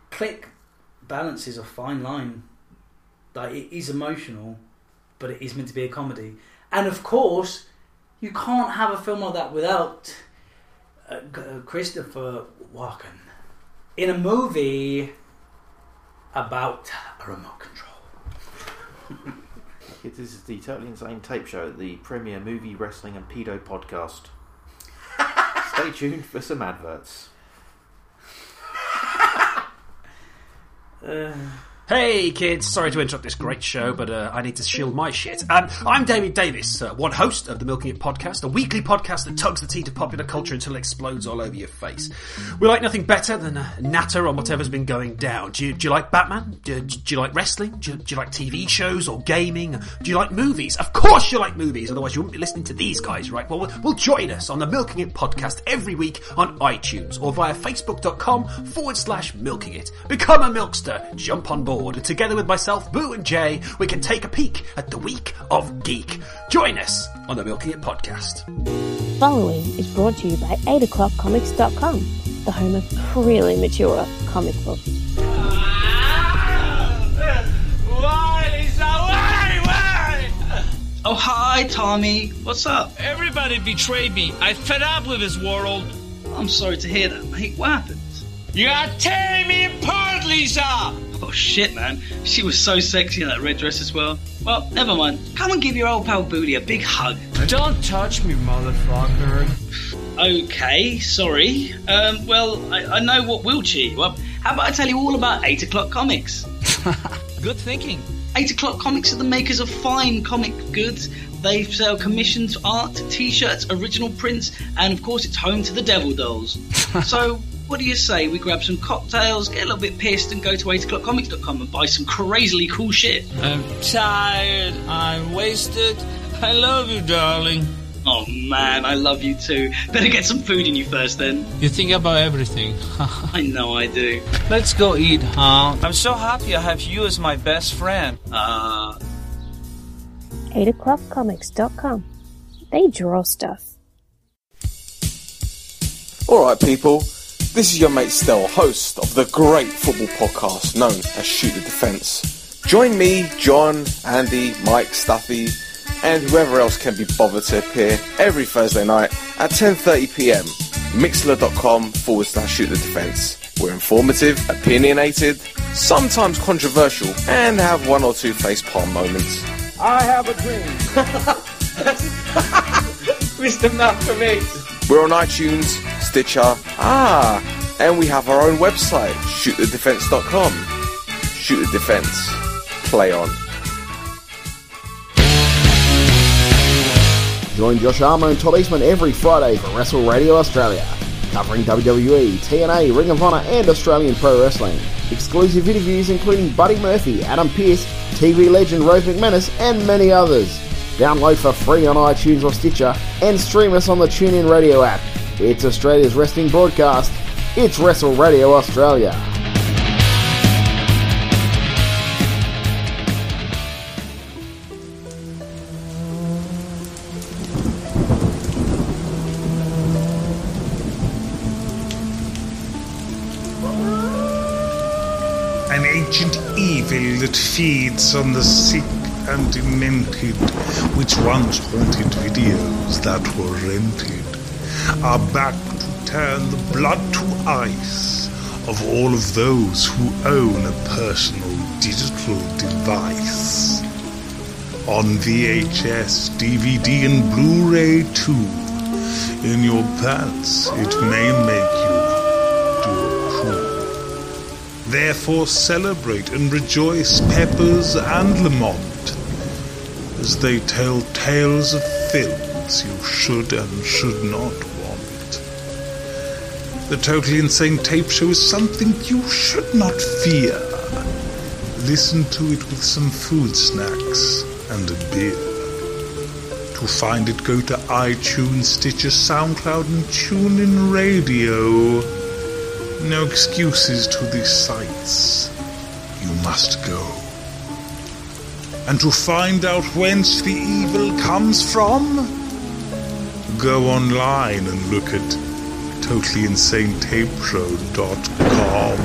Click balances a fine line. Like it is emotional, but it is meant to be a comedy, and of course, you can't have a film like that without uh, Christopher Walken in a movie about a remote control. It is the Totally Insane Tape Show, the premier movie, wrestling, and pedo podcast. Stay tuned for some adverts. Uh, Hey kids, sorry to interrupt this great show, but uh, I need to shield my shit. Um, I'm David Davis, uh, one host of the Milking It podcast, a weekly podcast that tugs the teat of popular culture until it explodes all over your face. We like nothing better than a natter on whatever's been going down. Do you, do you like Batman? Do, do you like wrestling? Do you, do you like TV shows or gaming? Do you like movies? Of course you like movies, otherwise you wouldn't be listening to these guys, right? Well, well join us on the Milking It podcast every week on iTunes or via facebook.com forward slash milking it. Become a milkster, jump on board, and together with myself, Boo and Jay, we can take a peek at the week of geek. Join us on the Milking It podcast. Following is brought to you by 8o'clockcomics.com, the home of really mature comic books. Oh, hi, Tommy. What's up? Everybody betrayed me. I fed up with this world. I'm sorry to hear that, mate. What happened? You are tearing me apart, Lisa! Oh, shit, man. She was so sexy in that red dress as well. Well, never mind. Come and give your old pal Booty a big hug. Don't touch me, motherfucker. Okay, sorry. Um, well, I, I know what will cheer you up. How about I tell you all about 8 O'Clock Comics? Good thinking. 8 O'Clock Comics are the makers of fine comic goods. They sell commissioned art, t shirts, original prints, and of course, it's home to the Devil Dolls. so, What do you say? We grab some cocktails, get a little bit pissed, and go to 8o'clockcomics.com and buy some crazily cool shit. I'm tired. I'm wasted. I love you, darling. Oh man, I love you too. Better get some food in you first then. You think about everything. I know I do. Let's go eat, huh? I'm so happy I have you as my best friend. Uh, 8o'clockcomics.com. They draw stuff. Alright, people, this is your mate Stell, host of the great football podcast known as Shoot the Defence. Join me, John, Andy, Mike, Stuffy, and whoever else can be bothered to appear every Thursday night at 10.30pm, mixlr.com forward slash shoot the defence. We're informative, opinionated, sometimes controversial, and have one or two face palm moments. I have a dream. Mr. Malcolm X. We're on iTunes, Stitcher, ah, and we have our own website, shootthedefence.com. Shoot the Defence. Play on. Join Josh Armour and Todd Eastman every Friday for Wrestle Radio Australia, covering WWE, TNA, Ring of Honor, and Australian Pro Wrestling. Exclusive interviews including Buddy Murphy, Adam Pearce, TV legend Rose McManus, and many others. Download for free on iTunes or Stitcher and stream us on the TuneIn Radio app. It's Australia's wrestling broadcast. It's Wrestle Radio Australia. An ancient evil that feeds on the sick and demented, which once haunted videos that were rented, are back to turn the blood to ice of all of those who own a personal digital device. On VHS, DVD, and Blu-ray too. In your pants, it may make you do. Therefore celebrate and rejoice Peppers and Lemont as they tell tales of films you should and should not want. The Totally Insane Tape Show is something you should not fear. Listen to it with some food snacks and a beer. To find it, go to iTunes, Stitcher, SoundCloud, and TuneIn Radio. No excuses to these sites. You must go. And to find out whence the evil comes from, go online and look at totallyinsanetapeshow.com.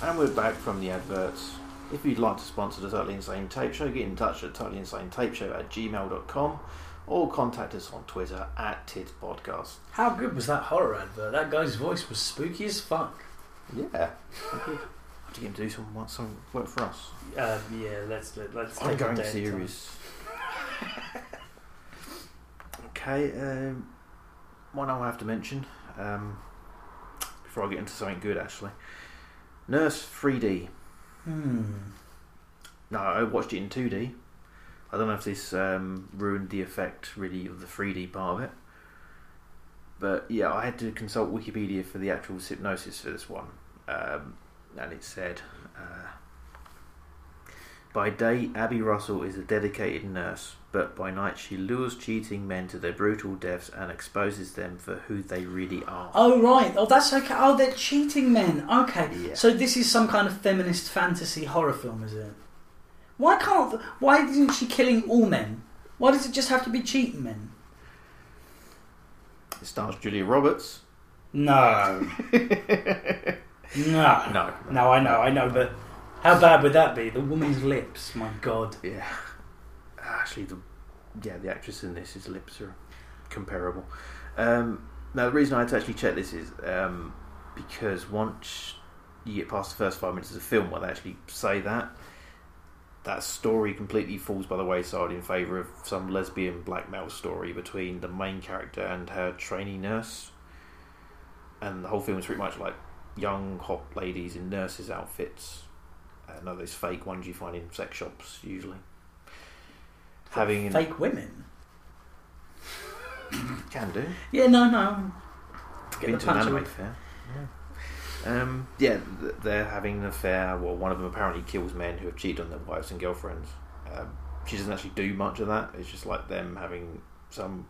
And we're back from the adverts. If you'd like to sponsor the Totally Insane Tape Show, get in touch at totallyinsanetapeshow at gmail.com or contact us on Twitter at TiTs Podcast. How good was that horror advert? That guy's voice was spooky as fuck. Yeah. Have to get him to do some, some work for us. Uh, yeah, let's do it. Let's take Ongoing a day at a time. series. okay, um, one I have to mention um, before I get into something good actually. Nurse 3D. Hmm. No, I watched it in 2D. I don't know if this um, ruined the effect really of the 3D part of it. But yeah, I had to consult Wikipedia for the actual hypnosis for this one. Um, and it said uh, By day, Abby Russell is a dedicated nurse, but by night she lures cheating men to their brutal deaths and exposes them for who they really are. Oh right. Oh, that's okay. Oh, they're cheating men. Okay. Yeah. So this is some kind of feminist fantasy horror film, is it? Why can't? Why isn't she killing all men? Why does it just have to be cheating men? It stars Julia Roberts. No. no. No. No, I know, I know, but how bad would that be? The woman's lips. My God. Yeah. Actually, the yeah, the actress in this, his lips are comparable. Um, now, the reason I had to actually check this is um, because once you get past the first five minutes of the film where they actually say that, that story completely falls by the wayside in favour of some lesbian blackmail story between the main character and her trainee nurse. and the whole film is pretty much like young hot ladies in nurses' outfits. Uh, those fake ones you find in sex shops usually. Having Fake women. can do. Yeah, no, no. Get Been to an anime fair. Yeah. Um, yeah, they're having an affair. Well, one of them apparently kills men who have cheated on their wives and girlfriends. Um, she doesn't actually do much of that. It's just like them having some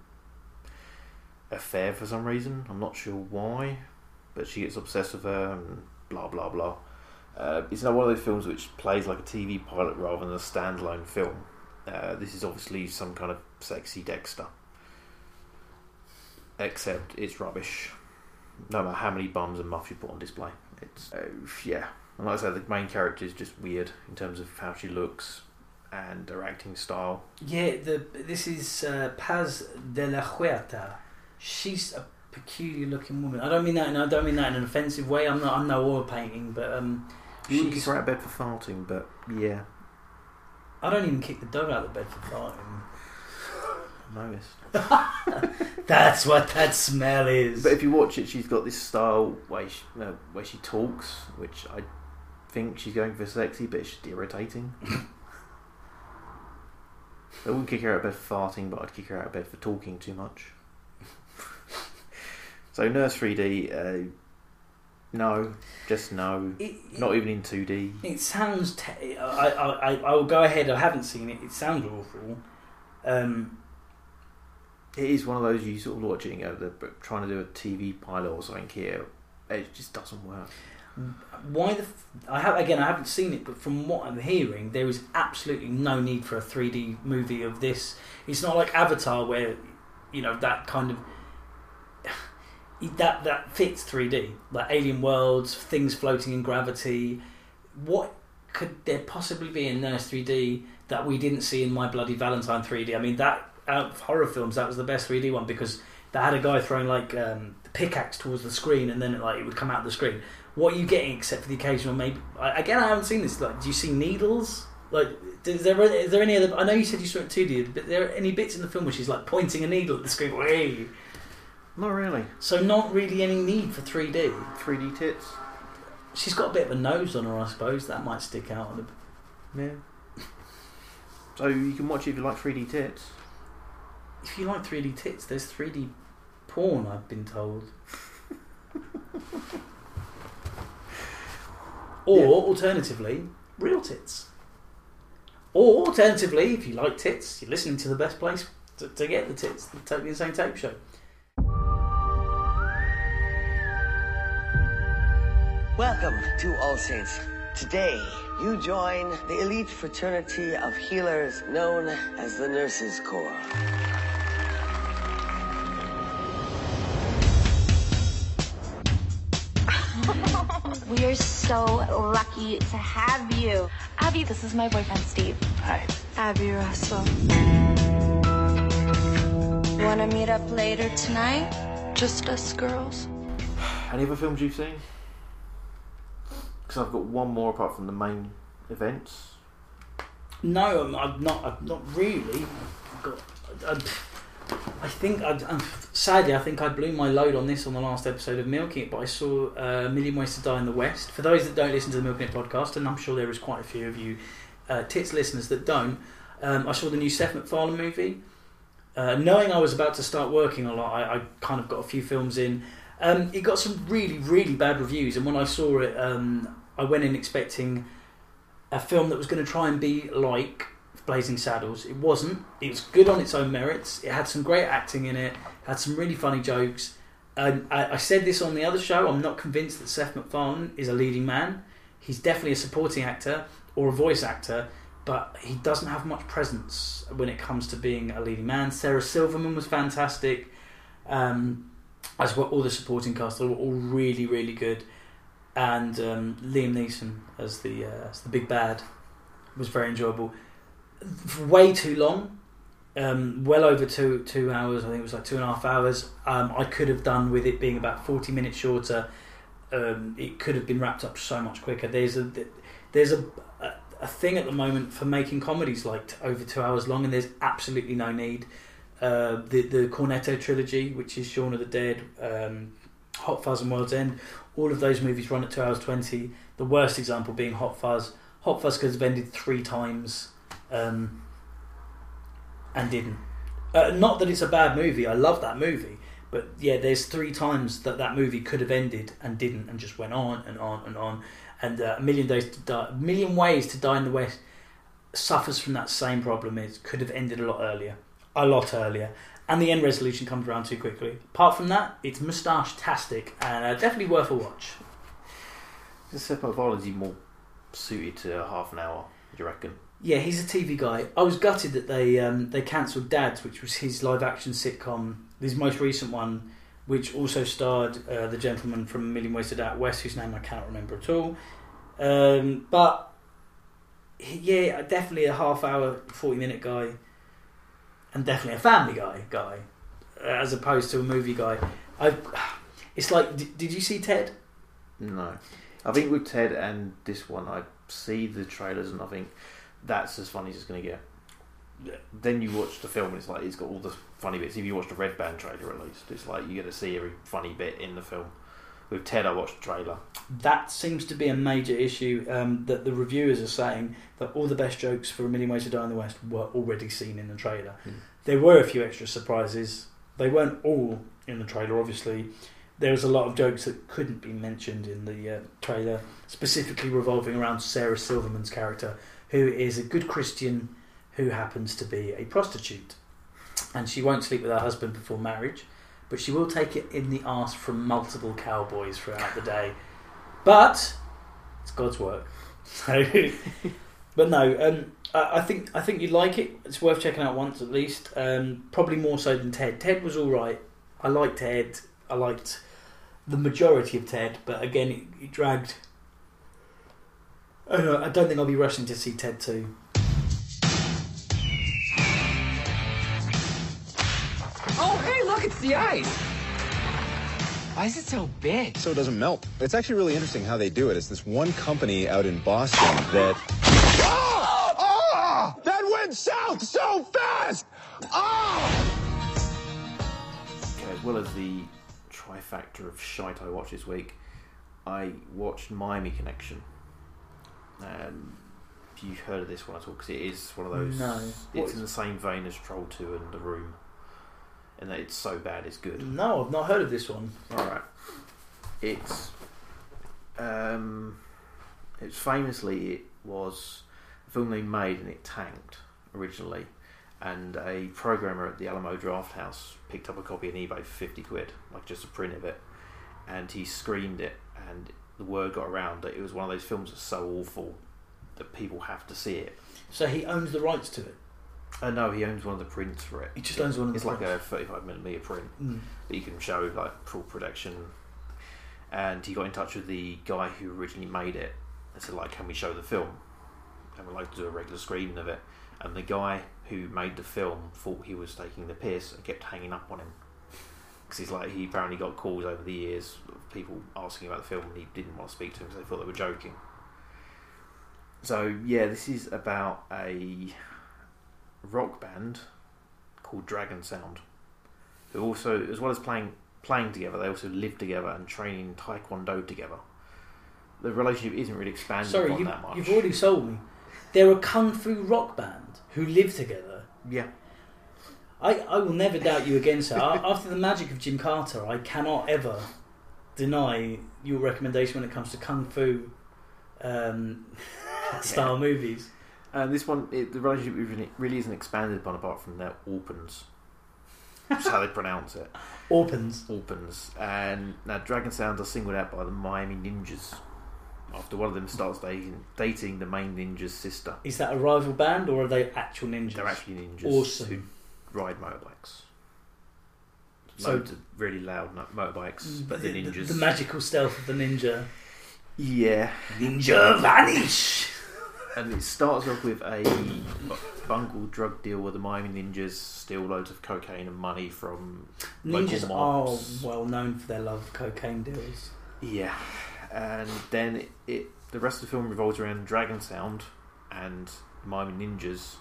affair for some reason. I'm not sure why, but she gets obsessed with her and blah blah blah. Uh, it's not one of those films which plays like a TV pilot rather than a standalone film. Uh, this is obviously some kind of sexy Dexter, except it's rubbish. No matter how many bums and muffs you put on display, it's uh, yeah. And like I said, the main character is just weird in terms of how she looks and her acting style. Yeah, the this is uh, Paz de la Huerta. She's a peculiar looking woman. I don't mean that. And I don't mean that in an offensive way. I'm not. I'm no oil painting, but um, You wouldn't she's- kick her out of bed for farting, but yeah, I don't even kick the dog out of the bed for farting. Noticed. That's what that smell is. But if you watch it, she's got this style way she, uh, way she talks, which I think she's going for sexy, but it's just irritating. I wouldn't kick her out of bed for farting, but I'd kick her out of bed for talking too much. so Nurse 3D, uh, no, just no, not even in 2D. It sounds. Te- I, I, I, I will go ahead. I haven't seen it. It sounds awful. Um, It is one of those you sort of watching, uh, the, trying to do a TV pilot or something here. It just doesn't work. why the? F- I have again. I haven't seen it, but from what I'm hearing, there is absolutely no need for a 3D movie of this. It's not like Avatar, where you know that kind of that that fits 3D, like alien worlds, things floating in gravity. What could there possibly be in Nurse 3D that we didn't see in My Bloody Valentine 3D? I mean, that out of horror films, that was the best 3D one because they had a guy throwing like um, the pickaxe towards the screen, and then it, like it would come out of the screen. What are you getting except for the occasional maybe? I, again, I haven't seen this. Like, do you see needles? Like, is there is there any other? I know you said you saw it two D, but there are any bits in the film where she's like pointing a needle at the screen? Hey. Not really. So not really any need for 3D. 3D tits. She's got a bit of a nose on her, I suppose. That might stick out on the. Yeah. So you can watch it if you like 3D tits. If you like 3D tits, there's 3D porn. I've been told. or alternatively, real tits. Or alternatively, if you like tits, you're listening to the best place to, to get the tits. The Totally Insane Tape Show. Welcome to All Saints. Today, you join the elite fraternity of healers known as the Nurses Corps. We are so lucky to have you. Abby, this is my boyfriend, Steve. Hi. Abby Russell. Want to meet up later tonight? Just us girls? Any other films you've seen? Because I've got one more apart from the main events. No, I'm, I'm not. I'm not really. I've got. I, I think. I, um, sadly, I think I blew my load on this on the last episode of Milking It. But I saw uh, A Million Ways to Die in the West. For those that don't listen to the Milking It podcast, and I'm sure there is quite a few of you uh, tits listeners that don't, um, I saw the new Seth MacFarlane movie. Uh, knowing I was about to start working a lot, I, I kind of got a few films in. Um, it got some really, really bad reviews, and when I saw it, um, I went in expecting a film that was going to try and be like Blazing Saddles. It wasn't. It was good on its own merits. It had some great acting in it. Had some really funny jokes. And I, I said this on the other show. I'm not convinced that Seth MacFarlane is a leading man. He's definitely a supporting actor or a voice actor, but he doesn't have much presence when it comes to being a leading man. Sarah Silverman was fantastic. Um, as well, all the supporting cast they were all really, really good and um, Liam Neeson as the uh, as the big bad was very enjoyable. Way too long, um, well over two two hours. I think it was like two and a half hours. Um, I could have done with it being about forty minutes shorter. Um, it could have been wrapped up so much quicker. There's a there's a, a a thing at the moment for making comedies like over two hours long, and there's absolutely no need. Uh, the the Cornetto trilogy, which is Shaun of the Dead, um, Hot Fuzz and World's End. All of those movies run at two hours twenty. The worst example being Hot Fuzz. Hot Fuzz could have ended three times, um, and didn't. Uh, not that it's a bad movie. I love that movie, but yeah, there's three times that that movie could have ended and didn't, and just went on and on and on. And uh, a million days to die, a million ways to die in the West suffers from that same problem. It could have ended a lot earlier, a lot earlier, and the end resolution comes around too quickly. Apart from that, it's moustache tastic and uh, definitely worth a watch. Is biology more suited to a half an hour? Do you reckon? Yeah, he's a TV guy. I was gutted that they um, they cancelled Dads, which was his live action sitcom, his most recent one, which also starred uh, the gentleman from A Million Ways to Die Out West, whose name I cannot remember at all. Um, but yeah, definitely a half hour, forty minute guy, and definitely a family guy guy, uh, as opposed to a movie guy. I, it's like, did you see Ted? No. I think with Ted and this one, I see the trailers and I think that's as funny as it's going to get. Then you watch the film and it's like it's got all the funny bits. If you watch the Red Band trailer at least, it's like you get to see every funny bit in the film. With Ted, I watched the trailer. That seems to be a major issue. Um, that the reviewers are saying that all the best jokes for A Million Ways to Die in the West were already seen in the trailer. There were a few extra surprises. They weren't all in the trailer, obviously. There was a lot of jokes that couldn't be mentioned in the uh, trailer, specifically revolving around Sarah Silverman's character, who is a good Christian who happens to be a prostitute. And she won't sleep with her husband before marriage, but she will take it in the arse from multiple cowboys throughout the day. But it's God's work. So, but no, um, I, I think I think you'd like it. It's worth checking out once at least. Um, probably more so than Ted. Ted was all right. I liked Ted. I liked the majority of Ted, but again, it, it dragged. I don't, know, I don't think I'll be rushing to see Ted too. It's the ice. Why is it so big? So it doesn't melt. It's actually really interesting how they do it. It's this one company out in Boston that. Ah! Ah! That went south so fast! Ah! Okay, as well as the trifactor of shite I watched this week, I watched Miami Connection. Um, you've heard of this one at all? Because it is one of those. No. It's is- in the same vein as Troll 2 and The Room. And that it's so bad it's good. No, I've not heard of this one. Alright. It's. Um, it's famously, it was a film they made and it tanked originally. And a programmer at the Alamo Draft House picked up a copy on eBay for 50 quid, like just a print of it. And he screened it, and the word got around that it was one of those films that's so awful that people have to see it. So he owns the rights to it. Uh, no, he owns one of the prints for it. He just owns one of the It's like prints. a 35 millimeter print Mm. that you can show like full production. And he got in touch with the guy who originally made it and said, like, can we show the film? And we'd like to do a regular screening of it. And the guy who made the film thought he was taking the piss and kept hanging up on him. Because he's like, he apparently got calls over the years of people asking about the film and he didn't want to speak to him because they thought they were joking. So, yeah, this is about a rock band called Dragon Sound, who also, as well as playing playing together, they also live together and train in Taekwondo together. The relationship isn't really expanded Sorry, you, that much. you've already sold me. They're a kung fu rock band who live together. Yeah. I, I will never doubt you again, sir. After the magic of Jim Carter, I cannot ever deny your recommendation when it comes to kung fu um, style movies. And this one, it, the relationship really- really isn't expanded upon apart from their Orpans. That's how they pronounce it. Orpans. Orpans. And now Dragon Sounds are singled out by the Miami Ninjas after one of them starts dating, dating the main ninja's sister. Is that a rival band or are they actual ninjas? They're actually ninjas Awesome. who ride motorbikes. So- Loads of really loud motorbikes, but they're the, ninjas. the magical stealth of the ninja. Yeah. Ninja vanish! And it starts off with a bungled drug deal where the Miami Ninjas steal loads of cocaine and money from Ninjas local are mobs. well known for their love of cocaine deals. Yeah, and then it, it the rest of the film revolves around Dragon Sound and Miami Ninjas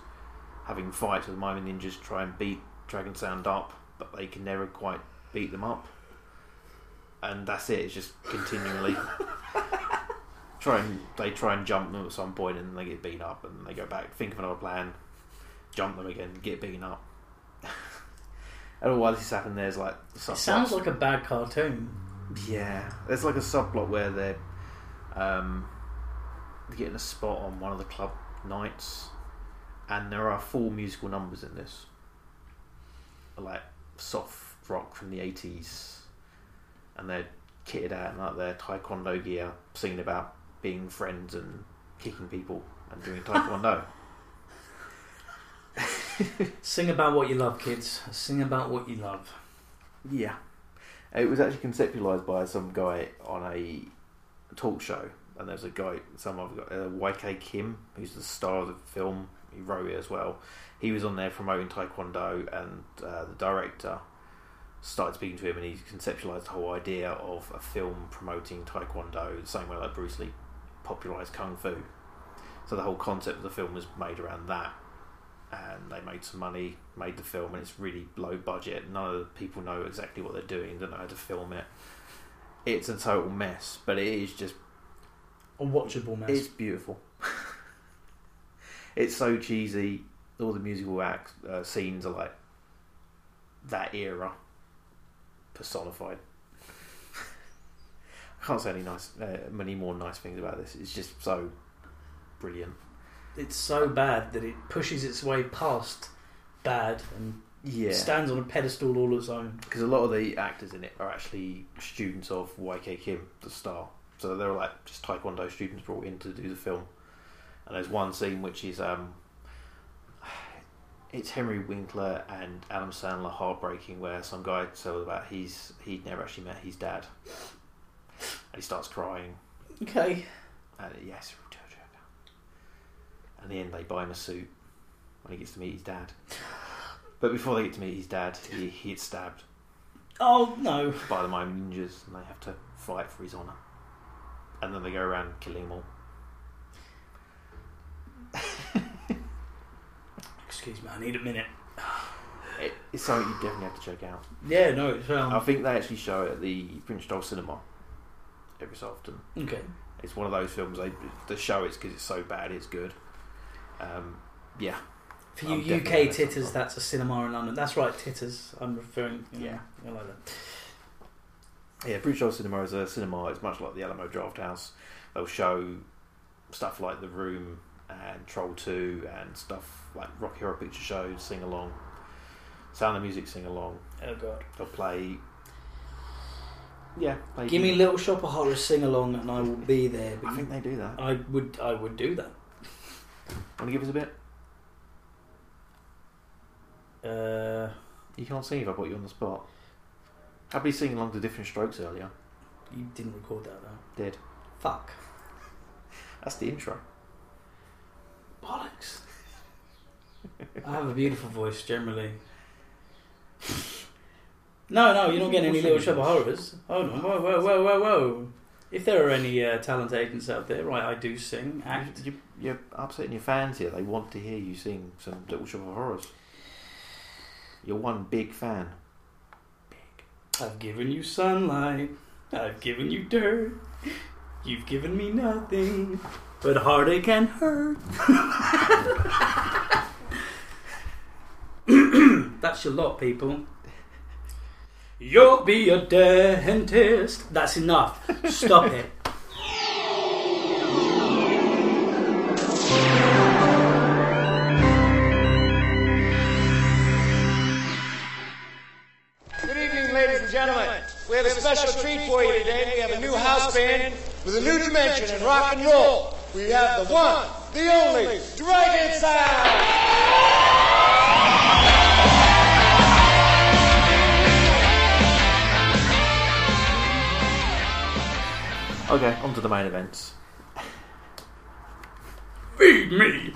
having fights with the Miami Ninjas try and beat Dragon Sound up, but they can never quite beat them up. and that's it. It's just continually try and they try and jump them at some point, and they get beaten up, and they go back, think of another plan, jump them again, get beaten up. and all while this is happening, there's like It sounds like a bad cartoon. Yeah, there's like a subplot where they're um, getting a spot on one of the club nights, and there are four musical numbers in this, like soft rock from the eighties, and they're kitted out in like their taekwondo gear, singing about being friends and kicking people and doing taekwondo. Sing about what you love, kids. Sing about what you love. Yeah. It was actually conceptualized by some guy on a talk show, and there's a guy, some other guy, uh, YK Kim, who's the star of the film. He wrote it as well. He was on there promoting Taekwondo, and uh, the director started speaking to him, and he conceptualized the whole idea of a film promoting Taekwondo, the same way like Bruce Lee popularized Kung Fu. So the whole concept of the film was made around that and they made some money, made the film, and it's really low budget. None of the people know exactly what they're doing, don't know how to film it. It's a total mess, but it is just A watchable mess. It's beautiful. it's so cheesy. All the musical act uh, scenes are like that era personified. Can't say any nice, uh, many more nice things about this. It's just so brilliant. It's so bad that it pushes its way past bad and Yeah. stands on a pedestal all its own. because a lot of the actors in it are actually students of YK Kim, the star. So they're like just Taekwondo students brought in to do the film. And there's one scene which is um, it's Henry Winkler and Adam Sandler heartbreaking, where some guy tells about he's he'd never actually met his dad, and he starts crying. Okay. And yes, and the end they buy him a suit when he gets to meet his dad. But before they get to meet his dad, he, he gets stabbed Oh no. by the Miami Ninjas, and they have to fight for his honour. And then they go around killing them all. Excuse me, I need a minute. It, it's something you definitely have to check out. Yeah, no, it's, um, I think they actually show it at the Prince Charles Cinema every so often. Okay. It's one of those films they the show it's because it's so bad it's good. Um, yeah. For I'm you UK gonna- titters, that's a cinema in London. That's right, titters. I'm referring. Know, Yeah. I like that. Yeah, Prince Charles Cinema is a cinema. It's much like the Alamo Draft House. They'll show stuff like The Room and Troll Two and stuff like Rocky Horror Picture Show, sing along, Sound of Music, sing along. Oh god. They'll play. Yeah, play Give me Little Shop of Horrors sing along, and I will be there. I think they do that. I would. I would do that. Want to give us a bit? Uh, You can't sing if I put you on the spot. I'd be singing along to Different Strokes earlier. you didn't record that though. Did. Fuck. That's the intro. Bollocks. I have a beautiful voice generally. No, no, you're not getting any Little Shop of Horrors. Hold on, whoa, whoa, whoa, whoa, whoa. If there are any uh, talent agents out there, right, I do sing, act. You, you're upsetting your fans here. They want to hear you sing some Little Shop of Horrors. You're one big fan. I've given you sunlight. I've given you dirt. You've given me nothing but heartache and hurt. That's your lot, people. You'll be a dentist. That's enough. Stop it. Good evening, ladies and gentlemen. We have a special treat for you today. We have a new house band with a new dimension in rock and roll. We have the one, the only, Dragon Sound. Okay, on to the main events. Feed me.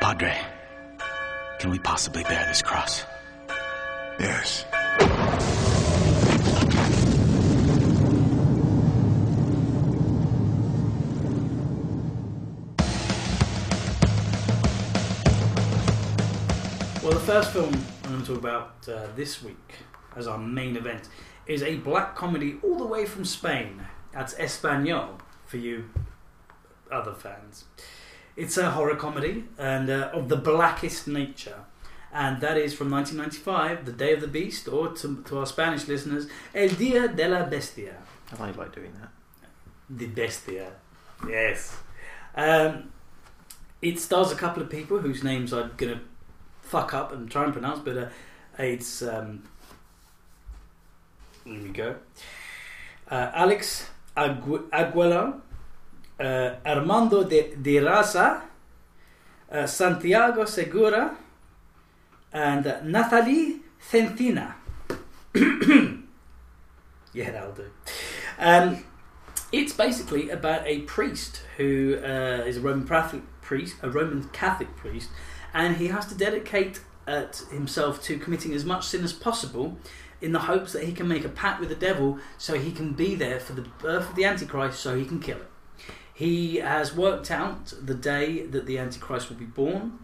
Padre, can we possibly bear this cross? Yes. First film I'm going to talk about uh, this week as our main event is a black comedy all the way from Spain. That's Espanol for you other fans. It's a horror comedy and uh, of the blackest nature. And that is from 1995, The Day of the Beast, or to, to our Spanish listeners, El Dia de la Bestia. I like doing that. The Bestia. Yes. Um, it stars a couple of people whose names I'm going to fuck up and try and pronounce, but it's. Um, here we go. Uh, Alex Agu- Aguilar, uh, Armando de, de Razza, uh, Santiago Segura, and Nathalie Centina. yeah, that'll do. Um, it's basically about a priest who uh, is a Roman Catholic priest, a Roman Catholic priest, and he has to dedicate uh, himself to committing as much sin as possible in the hopes that he can make a pact with the devil so he can be there for the birth of the Antichrist so he can kill it. He has worked out the day that the Antichrist will be born,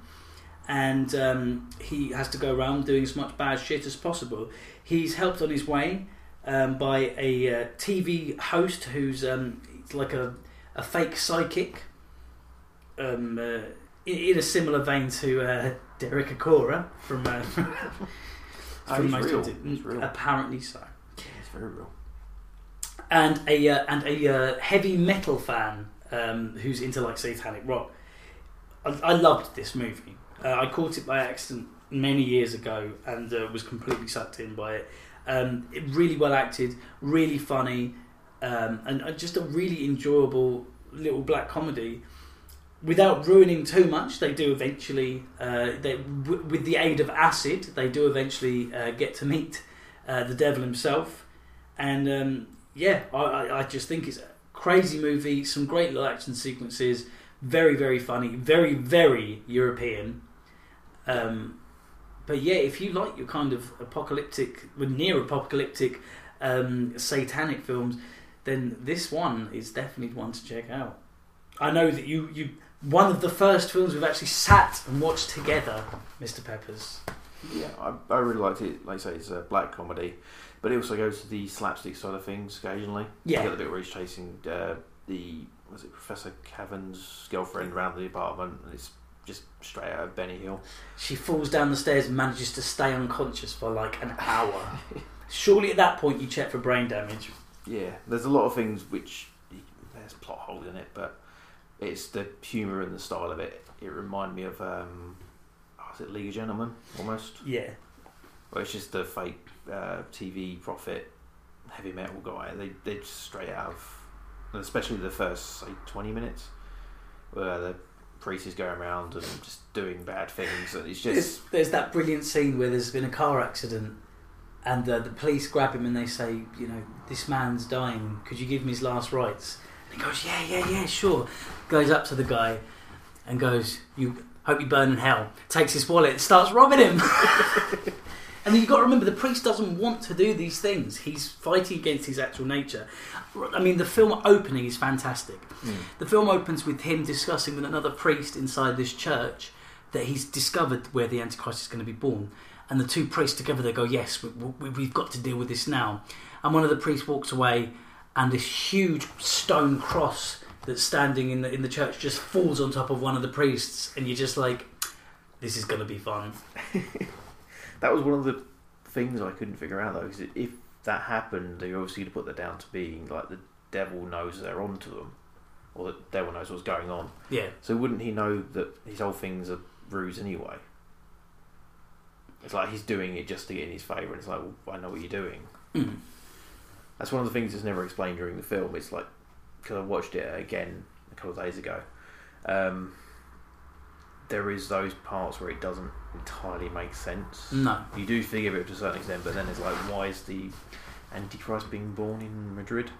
and um, he has to go around doing as much bad shit as possible. He's helped on his way um, by a uh, TV host who's um, like a, a fake psychic, um, uh, in, a similar vein to uh, Derek Acorah from. Uh, Oh, from he's Most real. He's real. Apparently so. Yeah, It's very real. and a uh, and a uh, heavy metal fan um, who's into like satanic rock. I, I loved this movie. Uh, I caught it by accident many years ago and uh, was completely sucked in by it. Um, it really well acted, really funny, um, and uh, just a really enjoyable little black comedy. Without ruining too much, they do eventually. Uh, they, w- with the aid of acid, they do eventually uh, get to meet uh, the devil himself, and um, yeah, I, I, just think it's a crazy movie. Some great little action sequences, very very funny, very very European. Um, but yeah, if you like your kind of apocalyptic, well, near apocalyptic, um, satanic films, then this one is definitely one to check out. I know that you you one of the first films we've actually sat and watched together, Mr. Peppers. Yeah, I, I really liked it. Like I say, it's a black comedy, but it also goes to the slapstick side of things occasionally. Yeah. you get the bit where he's chasing uh, the was it Professor Cavan's girlfriend around the apartment, and it's just straight out of Benny Hill. She falls down the stairs and manages to stay unconscious for like an hour. Surely at that point you check for brain damage. Yeah, there's a lot of things which there's plot holes in it, but it's the humour and the style of it. It reminded me of um, oh, is it League of Gentlemen almost? Yeah. Well, it's just the fake uh, TV prophet heavy metal guy. They they just straight out of, especially the first say twenty minutes, where the priest is going around and just doing bad things, and it's There's, just there's that brilliant scene where there's been a car accident and uh, the police grab him and they say, you know, this man's dying. Could you give him his last rites? And he goes, yeah, yeah, yeah, sure. Goes up to the guy and goes, you hope you burn in hell. Takes his wallet starts robbing him. and you've got to remember, the priest doesn't want to do these things. He's fighting against his actual nature. I mean, the film opening is fantastic. Hmm. The film opens with him discussing with another priest inside this church that he's discovered where the Antichrist is going to be born. And the two priests together, they go, Yes, we, we, we've got to deal with this now. And one of the priests walks away, and this huge stone cross that's standing in the, in the church just falls on top of one of the priests. And you're just like, This is going to be fun. that was one of the things I couldn't figure out though. Because if that happened, they obviously to put that down to being like the devil knows they're onto them, or the devil knows what's going on. Yeah. So wouldn't he know that his whole thing's a ruse anyway? It's like he's doing it just to get in his favour, and it's like, well, I know what you're doing. Mhm. That's one of the things that's never explained during the film. It's like because I watched it again a couple of days ago. Um, there is those parts where it doesn't entirely make sense. No. you do think of it to a certain extent, but then it's like, why is the Antichrist being born in Madrid?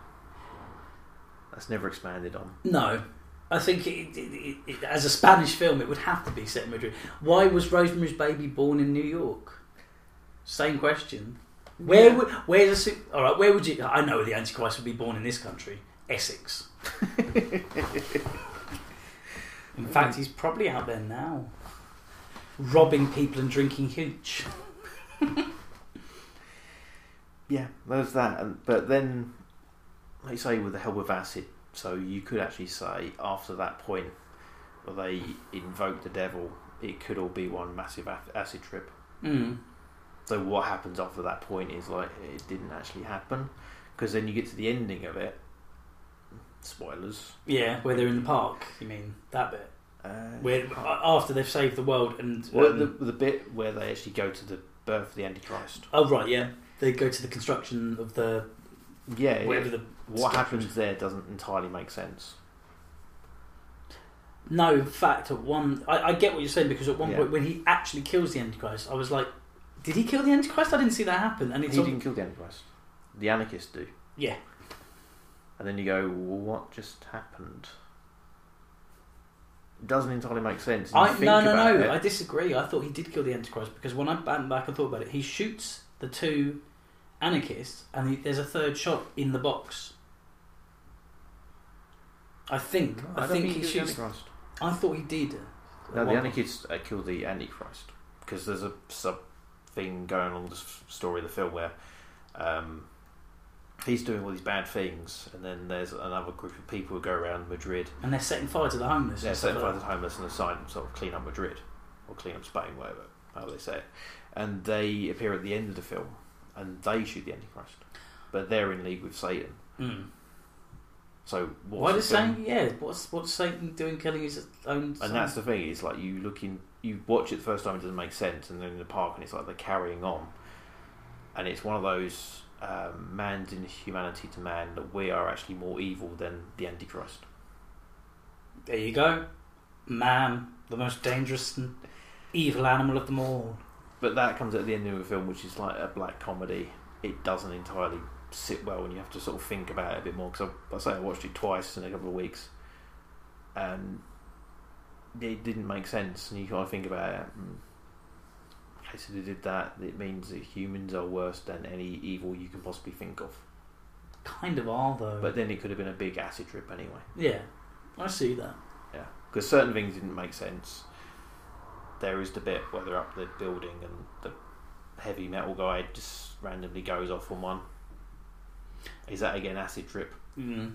That's never expanded on. No. I think it, it, it, as a Spanish film, it would have to be set in Madrid. Why was Rosemary's Baby born in New York? Same question. Where would where's a all right? Where would you? I know the Antichrist would be born in this country, Essex. in fact, he's probably out there now. robbing people and drinking hooch. Yeah, there's that. And, but then, like you say, with the help of acid, so you could actually say after that point where they invoke the devil, it could all be one massive acid trip. Mm. So what happens after that point is like it didn't actually happen because then you get to the ending of it. Spoilers. Yeah, where they're in the park. You mean that bit? Uh, Where after they've saved the world and Well, um, the, the bit where they actually go to the birth of the Antichrist. oh right, yeah, they go to the construction of the Yeah, whatever yeah. the what happens there doesn't entirely make sense. No, in fact. At one, I, I get what you're saying because at one Yeah. point when he actually kills the Antichrist, I was like, did he kill the Antichrist? I didn't see that happen. And he didn't kill the Antichrist. The anarchists do. Yeah. And then you go, well, what just happened? It doesn't entirely make sense. I no no no. it, I disagree. I thought he did kill the Antichrist because when I went back and thought about it, he shoots the two anarchists, and he, there's a third shot in the box. I think. I I, think, think he he shoots. I thought he did. No, the anarchists uh, kill the Antichrist because there's a sub thing going on the story of the film where um, he's doing all these bad things, and then there's another group of people who go around Madrid. And they're setting fire to the homeless. Yeah, and setting fire to the homeless and assign sort of clean up Madrid or clean up Spain, whatever how they say it. And they appear at the end of the film, and they shoot the Antichrist, but they're in league with Satan. Mm. So what's Why does Satan? Yeah, what's what's Satan doing, killing his own? son? And that's the thing. It's like you looking, you watch it the first time, it doesn't make sense, and then in the park, and it's like they're carrying on, and it's one of those um, man's inhumanity to man that we are actually more evil than the Antichrist. There you go, man, the most dangerous and evil animal of them all. But that comes at the end of the film, which is like a black comedy. It doesn't entirely sit well, and you have to sort of think about it a bit more. Because I, I say I watched it twice in a couple of weeks, and it didn't make sense. And you kind of think about it. mm, They did that. It means that humans are worse than any evil you can possibly think of. Kind of are though. But then it could have been a big acid trip anyway. yeah, I see that. Yeah, because certain things didn't make sense. There is the bit where they're up the building and the heavy metal guy just randomly goes off on one. Is that again acid trip? Mm.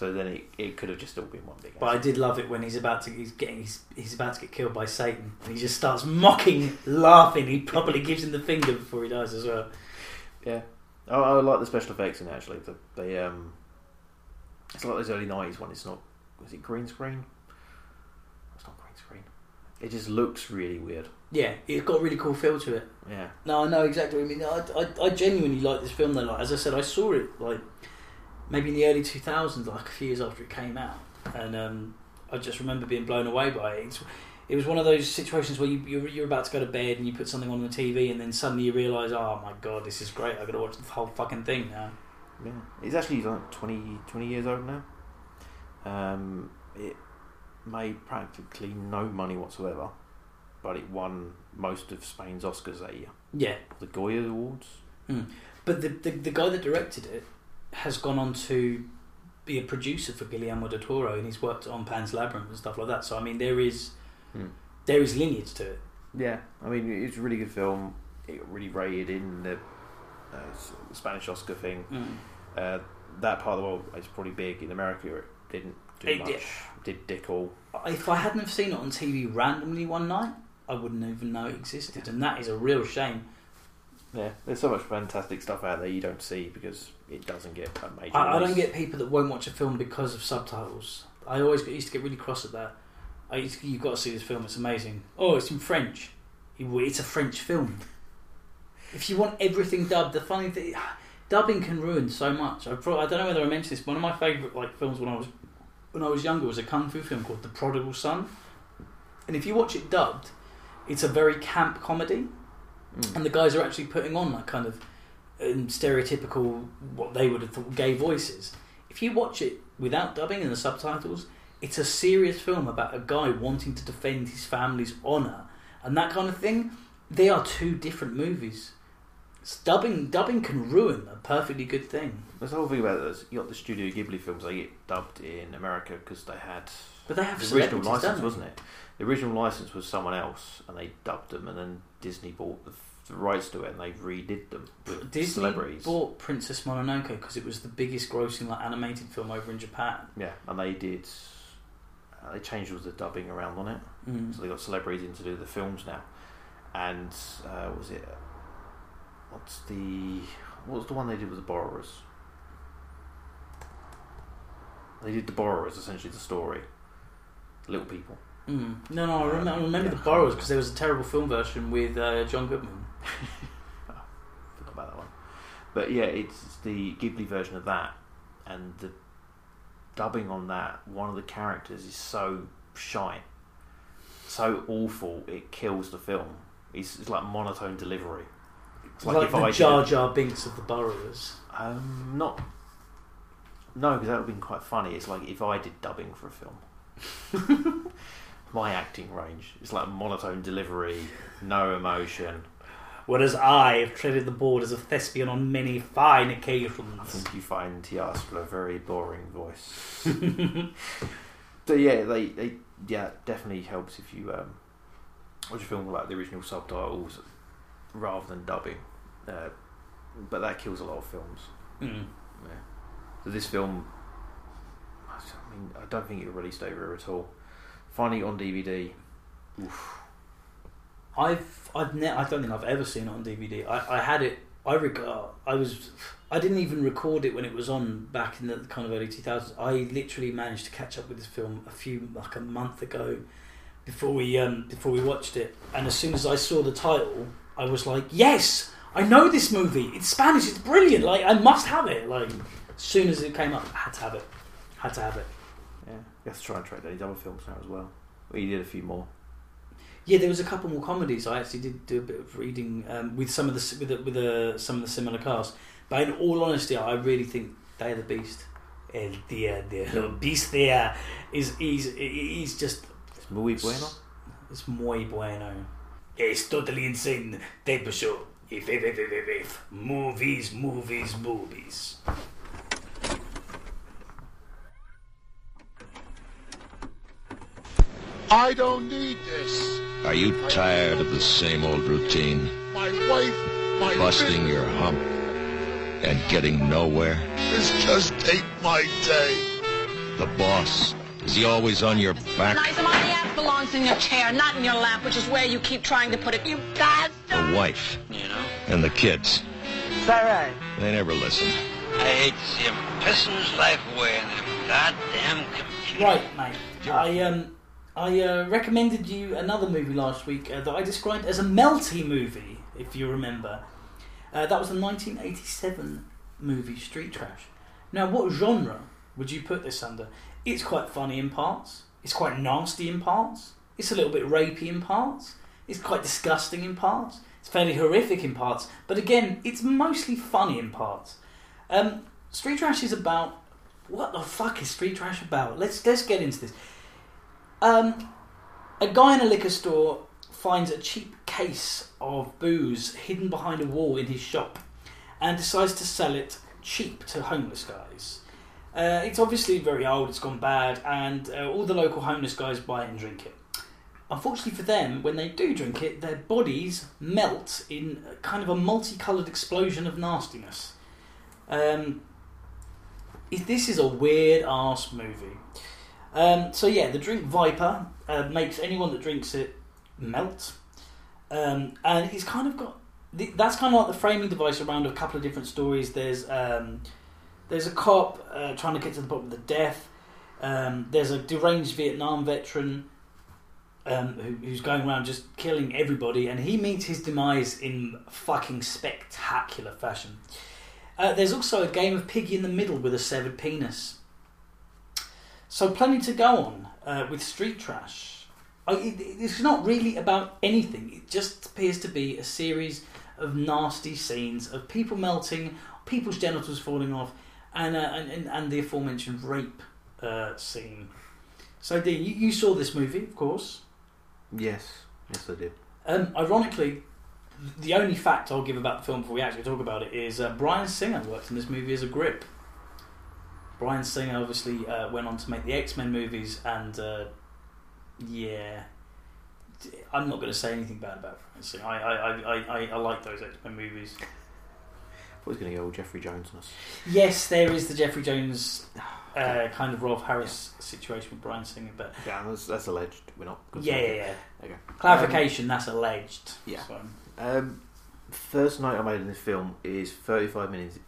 So then it, it could have just all been one big. But I did love it when he's about to he's getting he's, he's about to get killed by Satan and he just starts mocking, laughing. He probably gives him the finger before he dies as well. Yeah, I, I like the special effects in it, actually. The, they um, it's like those early nineties one. It's not was it green screen? It's not green screen. It just looks really weird. Yeah, it's got a really cool feel to it. Yeah. No, I know exactly what you mean. I, I, I genuinely like this film though. Like as I said, I saw it like maybe in the early two thousands, like a few years after it came out, and um, I just remember being blown away by it. It's, it was one of those situations where you, you're, you're about to go to bed and you put something on the TV, and then suddenly you realise, oh my god, this is great. I've got to watch the whole fucking thing now. Yeah, it's actually like 20, 20 years old now. Um, it made practically no money whatsoever, but it won most of Spain's Oscars that year. Yeah. The Goya Awards. Mm. But the, the the guy that directed it has gone on to be a producer for Guillermo del Toro, and he's worked on Pan's Labyrinth and stuff like that. So I mean, there is Hmm. there is lineage to it. Yeah, I mean it's a really good film. It got really rated in the uh, Spanish Oscar thing. Mm. Uh, that part of the world is probably big in America. It didn't do It much. did. Did dick all. If I hadn't have seen it on TV randomly one night, I wouldn't even know it existed, and that is a real shame. Yeah, there's so much fantastic stuff out there you don't see because it doesn't get a major. I, I don't get people that won't watch a film because of subtitles. I always get, used to get really cross at that. I used to, you've got to see this film; it's amazing. Oh, it's in French. It's a French film. If you want everything dubbed, the funny thing, dubbing can ruin so much. I, pro- I don't know whether I mentioned this. One of my favourite like films when I was when I was younger was a kung fu film called The Prodigal Son, and if you watch it dubbed, it's a very camp comedy, and the guys are actually putting on like kind of um, stereotypical what they would have thought gay voices. If you watch it without dubbing and the subtitles, it's a serious film about a guy wanting to defend his family's honour and that kind of thing. They are two different movies. dubbing dubbing can ruin a perfectly good thing. There's the whole thing about this. You got the Studio Ghibli films; they get dubbed in America because they had. But they have the original license, wasn't it? The original license was someone else, and they dubbed them, and then Disney bought the, the rights to it, and they redid them with Disney celebrities. bought Princess Mononoke because it was the biggest grossing like animated film over in Japan. Yeah, and they did. Uh, they changed all the dubbing around on it, Mm. so they got celebrities in to do the films now. And uh, what was it? What's the what was the one they did with the borrowers? They did the borrowers essentially the story. Little people. Mm. No, no, I remember, I remember Yeah, the Borrowers because there was a terrible film version with uh, John Goodman. Forgot about that one. But yeah, it's the Ghibli version of that, and the dubbing on that. One of the characters is so shy, so awful. It kills the film. It's, it's like monotone delivery. It's like, if I the did- Jar Jar Binks of the Borrowers. Um, not. No, because that would have been quite funny. It's like if I did dubbing for a film. My acting range. It's like monotone delivery, no emotion. Whereas I have treaded the borders of thespian on many fine occasions. I think you find Tiastra a very boring voice. so yeah, they, they yeah it definitely helps if you um, watch a film like the original subtitles rather than dubbing. Uh, but that kills a lot of films. Mm. Yeah. So this film, I mean, I don't think it released over here at all. It on DVD, oof. I've I've ne- I don't think I've ever seen it on DVD. I, I had it. I regard. I was. I didn't even record it when it was on back in the kind of early 2000s. I literally managed to catch up with this film a few like a month ago, before we um before we watched it. And as soon as I saw the title, I was like, yes, I know this movie. It's Spanish. It's brilliant. Like I must have it. Like as soon as it came up, I had to have it. Had to have it. Yeah, you have to try and track down his other films now as well. Well, you did a few more. Yeah, there was a couple more comedies. I actually did do a bit of reading um, with some of the with the, with the, some of the similar cast. But in all honesty, I really think Day of the Beast, El Dia de la Bestia, is he's he's just It's muy bueno. it's muy bueno. It's totally insane. Tape show. If if if if, if. movies movies movies. I don't need this. Are you tired of the same old routine? My wife, my Busting your hump and getting nowhere? This just ain't my day. The boss, is he always on your back? Nice, my ass belongs in your chair, not in your lap, which is where you keep trying to put it. You bastard! The wife You know? and the kids, Is that right? they never listen. I hate to see him pissing his life away in them goddamn computer. Right, mate. I um I uh, recommended you another movie last week uh, that I described as a melty movie, if you remember. Uh, that was the 1987 movie Street Trash. Now, what genre would you put this under? It's quite funny in parts. It's quite nasty in parts. It's a little bit rapey in parts. It's quite disgusting in parts. It's fairly horrific in parts. But again, it's mostly funny in parts. Um, Street Trash is about what the fuck is Street Trash about? Let's let's get into this. Um, a guy in a liquor store finds a cheap case of booze hidden behind a wall in his shop, and decides to sell it cheap to homeless guys. Uh, it's obviously very old, it's gone bad, and uh, all the local homeless guys buy it and drink it. Unfortunately for them, when they do drink it, their bodies melt in kind of a multicoloured explosion of nastiness. Um, this is a weird ass movie. Um, so yeah, the drink Viper uh, makes anyone that drinks it melt, um, and it's kind of got th- that's kind of like the framing device around a couple of different stories. There's um, there's a cop uh, trying to get to the bottom of the death. Um, there's a deranged Vietnam veteran um, who, who's going around just killing everybody, and he meets his demise in fucking spectacular fashion. Uh, there's also a game of piggy in the middle with a severed penis. So plenty to go on uh, with Street Trash. It's not really about anything. It just appears to be a series of nasty scenes of people melting, people's genitals falling off, and uh, and, and, the aforementioned rape uh, scene. So, Dean, you, you saw this movie, of course. Yes, yes, I did. Um, ironically, the only fact I'll give about the film before we actually talk about it is uh, Bryan Singer worked in this movie as a grip. Bryan Singer obviously uh, went on to make the X Men movies, and uh, yeah, I'm not going to say anything bad about Bryan Singer. I I, I, I, I like those X Men movies. I was going to go all Jeffrey Jones on us. Yes, there is the Jeffrey Jones uh, kind of Rolf Harris situation with Bryan Singer, but Yeah, that's, that's alleged. We're not. Yeah, yeah, yeah. Okay. clarification that's alleged. Yeah. So, Um, first note I made in this film is 35 minutes.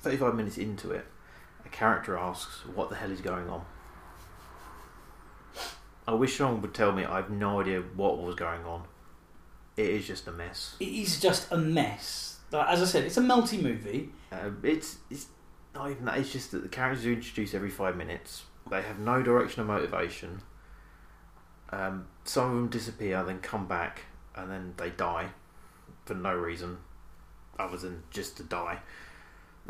35 minutes into it, a character asks, "What the hell is going on?" I wish someone would tell me. I have no idea what was going on. It is just a mess. it is just a mess. Like, as I said, it's a melty movie. Um, it's it's not even that. It's just that the characters are introduced every five minutes. They have no direction or motivation. Um, some of them disappear, then come back, and then they die for no reason other than just to die.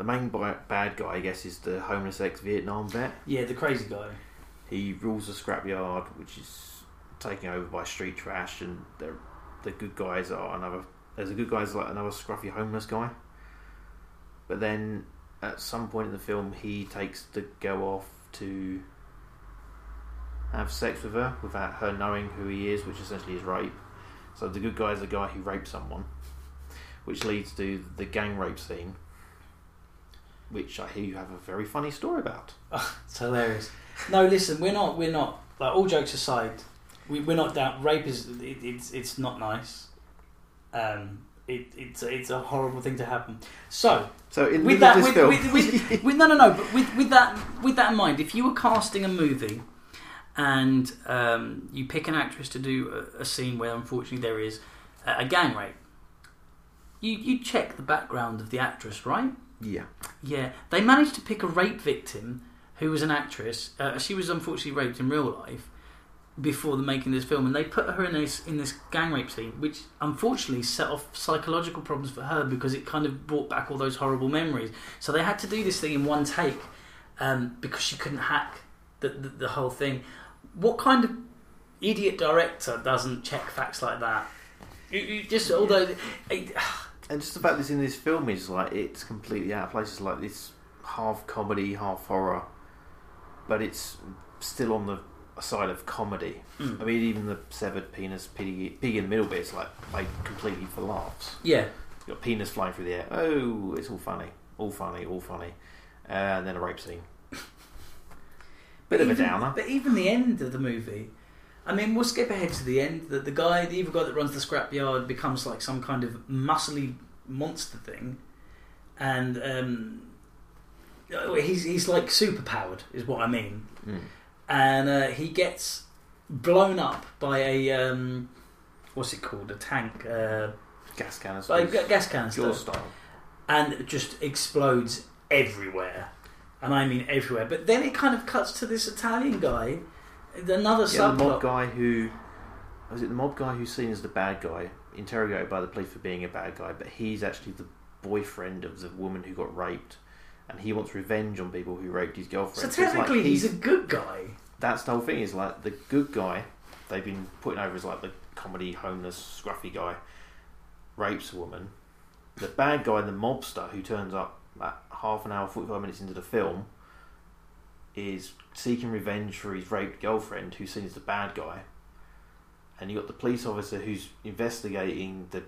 The main bad guy, I guess, is the homeless ex-Vietnam vet. Yeah, the crazy guy. He rules the scrapyard, which is taken over by street trash, and the the good guys are another. There's a good guys like another scruffy homeless guy. But then, at some point in the film, he takes the girl off to have sex with her without her knowing who he is, which essentially is rape. So the good guy is the guy who raped someone, which leads to the gang rape scene, which I hear you have a very funny story about. It's hilarious. No, listen, we're not. We're not. Like all jokes aside, we, we're not down. Rape is. It, it's. It's not nice. Um. It, it's. It's a horrible thing to happen. So. So in with that, with, with, with, with no, no, no. But with, with that, with that in mind, if you were casting a movie, and um, you pick an actress to do a, a scene where unfortunately there is a, a gang rape, you you check the background of the actress, right? Yeah. Yeah, they managed to pick a rape victim who was an actress. Uh, she was unfortunately raped in real life before the making of this film, and they put her in this in this gang rape scene, which unfortunately set off psychological problems for her because it kind of brought back all those horrible memories. So they had to do this thing in one take um, because she couldn't hack the, the the whole thing. What kind of idiot director doesn't check facts like that? You, just although. It, And just the fact that it's in this film is like it's completely out of place. It's like it's half comedy, half horror, but it's still on the side of comedy. Mm. I mean, even the severed penis pig, pig in the middle bit is like played completely for laughs. Yeah. you got penis flying through the air. Oh, it's all funny, all funny, all funny, uh, and then a rape scene. Bit of a downer. But even the end of the movie, I mean, we'll skip ahead to the end. The, the guy, the evil guy that runs the scrapyard, becomes like some kind of muscly monster thing, and um, oh, he's he's like super powered, is what I mean. Mm. And uh, he gets blown up by a um, what's it called? A tank. Uh, gas canister. Like a gas canister. Your style. and it just explodes everywhere. And I mean everywhere. But then it kind of cuts to this Italian guy, another Yeah, the mob guy who was it the mob guy who's seen as the bad guy, interrogated by the police for being a bad guy, but he's actually the boyfriend of the woman who got raped, and he wants revenge on people who raped his So girlfriend. it's like technically, he's, a good guy. that's the whole thing. Is like the good guy they've been putting over as like the comedy homeless scruffy guy rapes a woman. The bad guy, the mobster who turns up at half an hour, forty five minutes into the film, is seeking revenge for his raped girlfriend, who's seen as the bad guy. And you got the police officer who's investigating the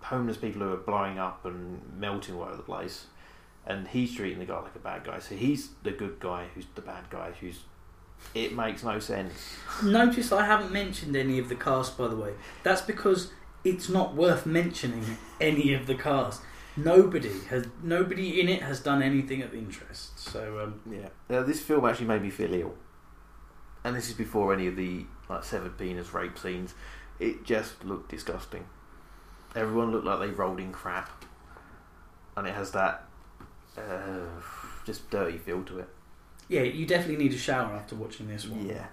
homeless people who are blowing up and melting all over the place, and he's treating the guy like a bad guy. So he's the good guy who's the bad guy who's. It makes no sense. Notice I haven't mentioned any of the cast, by the way. That's because it's not worth mentioning any of the cast. Nobody has nobody in it has done anything of interest. So um, Yeah. Now, this film actually made me feel ill. And this is before any of the like severed penis rape scenes. It just looked disgusting. Everyone looked like they rolled in crap. And it has that uh, just dirty feel to it. yeah, you definitely need a shower after watching this one. Yeah.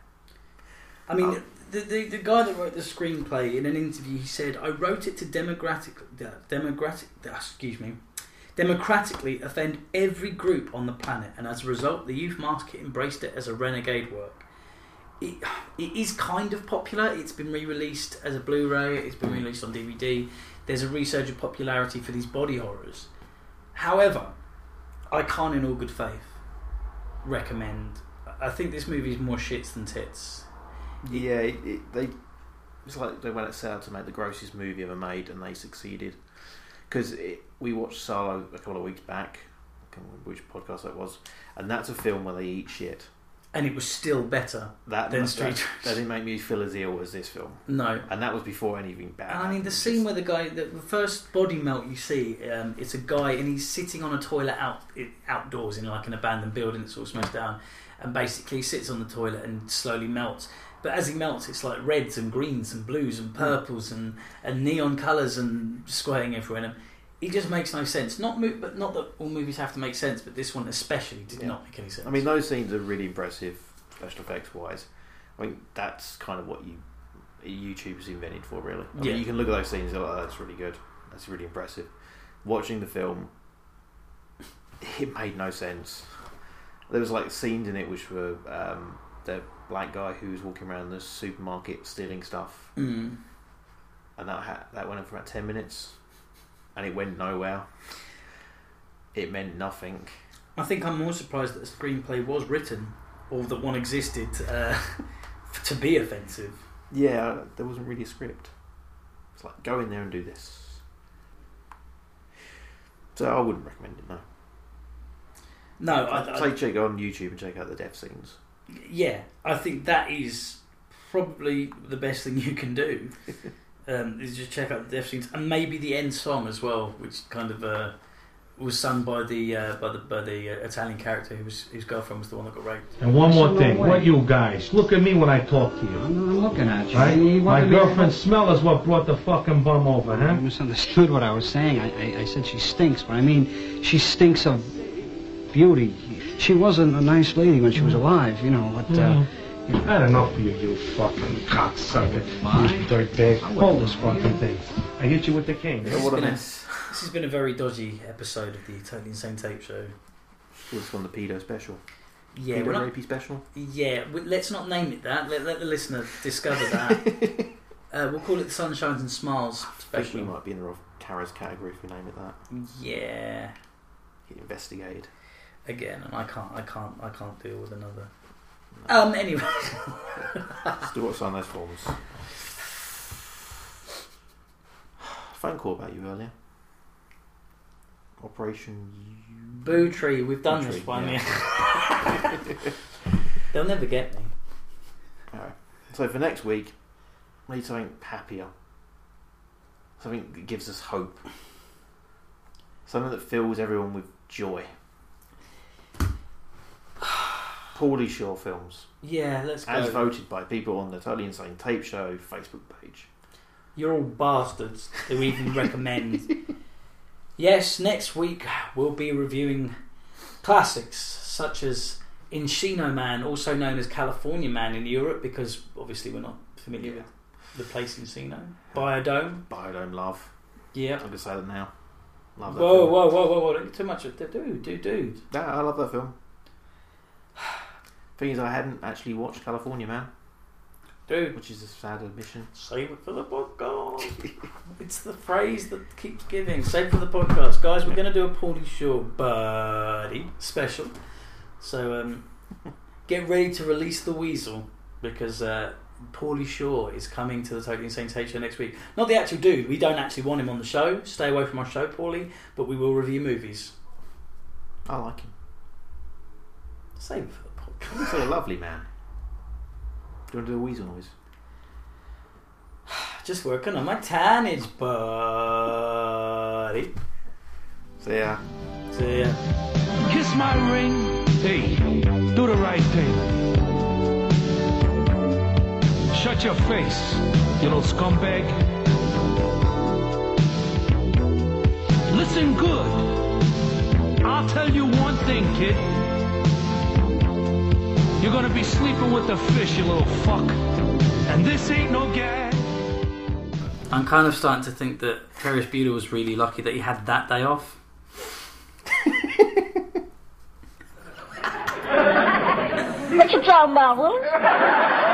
I mean, oh. the, the the guy that wrote the screenplay in an interview, he said, "I wrote it to democratic, democratic, excuse me, democratically offend every group on the planet, and as a result, the youth market embraced it as a renegade work. It, it is kind of popular. It's been re-released as a Blu-ray. It's been released on DVD. there's a resurgence of popularity for these body horrors. However, I can't, in all good faith, recommend. I think this movie is more shits than tits. Yeah, it, it, they it's like they went set out to make the grossest movie ever made, and they succeeded. Because we watched Salò a couple of weeks back. I can't remember which podcast that was, and that's a film where they eat shit. And it was still better That than Street that, that didn't make me feel as ill as this film. No. and that was before anything bad. I mean, the scene where the guy, the, the first body melt you see, um, it's a guy and he's sitting on a toilet out outdoors in like an abandoned building that's all smashed down, and basically he sits on the toilet and slowly melts. But as he melts, it's like reds and greens and blues and purples and, and neon colours and squirting everywhere. And it just makes no sense. Not mo- but not that all movies have to make sense, but this one especially did Yeah. not make any sense. I mean, those scenes are really impressive, special effects wise. I mean, that's kind of what you YouTube's invented for, really. I Yeah. mean, you can look at those scenes and go, oh, that's really good. That's really impressive. Watching the film, it made no sense. There was like scenes in it which were um, the black guy who was walking around the supermarket stealing stuff, Mm. and that ha- that went on for about ten minutes, and it went nowhere. It meant nothing. I think I'm more surprised that the screenplay was written or that one existed uh, to be offensive. Yeah, there wasn't really a script. It's like go in there and do this. So I wouldn't recommend it. No. No, I, I, Say check on YouTube and check out the death scenes. Yeah, I think that is probably the best thing you can do. um, is just check out the death scenes and maybe the end song as well, which kind of uh, was sung by the uh, by the by the uh, Italian character who was whose girlfriend was the one that got raped. And one more thing, way. what you guys, look at me when I talk to you. I'm looking at you. Right? You My wanted me- girlfriend's smell is what brought the fucking bum over, huh? You huh? misunderstood what I was saying. I, I, I said she stinks, but I mean she stinks of beauty. She wasn't a nice lady when she was alive, you know. But uh, Mm. I had enough of you, you fucking cocksucker. You dirtbag. Hold this fucking thing. I hit you with the cane. This has, been a, this has been a very dodgy episode of the Totally Insane Tape Show. It's on the pedo special. Yeah, pedo we're not- rapey special. Yeah, w- let's not name it that. Let, let the listener discover that. uh, we'll call it the Sunshines and Smiles I think special. we might be in the wrong Kara's category if we name it that. Yeah, Get investigated. Again, and I can't, I can't, I can't deal with another. Um. Anyway, Still got to sign those forms. Phone call about you earlier. Operation Boo Tree. We've done Boo this Tree, one. Yeah. They'll never get me. Alright. So for next week, we need something happier. Something that gives us hope. Something that fills everyone with joy. Pauly Shore films. Yeah, let's go. As voted by people on the Totally Insane Tape Show Facebook page. You're all bastards who even recommend. Yes, next week we'll be reviewing classics such as Encino Man, also known as California Man in Europe, because obviously we're not familiar with the place Encino. Biodome. Biodome Love. Yeah. I'm going to say that now. Love that Whoa, film. whoa, whoa, whoa, whoa! Too much. Dude, dude, dude. Yeah, I love that film. Thing is, I hadn't actually watched California Man. Dude. Which is a sad admission. Save it for the podcast. it's the phrase that keeps giving. Save it for the podcast, guys. We're going to do a Pauly Shore buddy special. So um, get ready to release the weasel because uh, Pauly Shore is coming to the Totally Insane Tape Show next week. Not the actual dude. We don't actually want him on the show. Stay away from our show, Pauly. But we will review movies. I like him. Save it for. He's a lovely man. Do you want to do a weasel noise? Just working on my tannage, buddy. See ya. See ya. Kiss my ring. Hey, do the right thing. Shut your face, you little scumbag. Listen good. I'll tell you one thing, kid. You're gonna be sleeping with the fish, you little fuck. And this ain't no gag. I'm kind of starting to think that Ferris Bueller was really lucky that he had that day off. What you talking about, Will?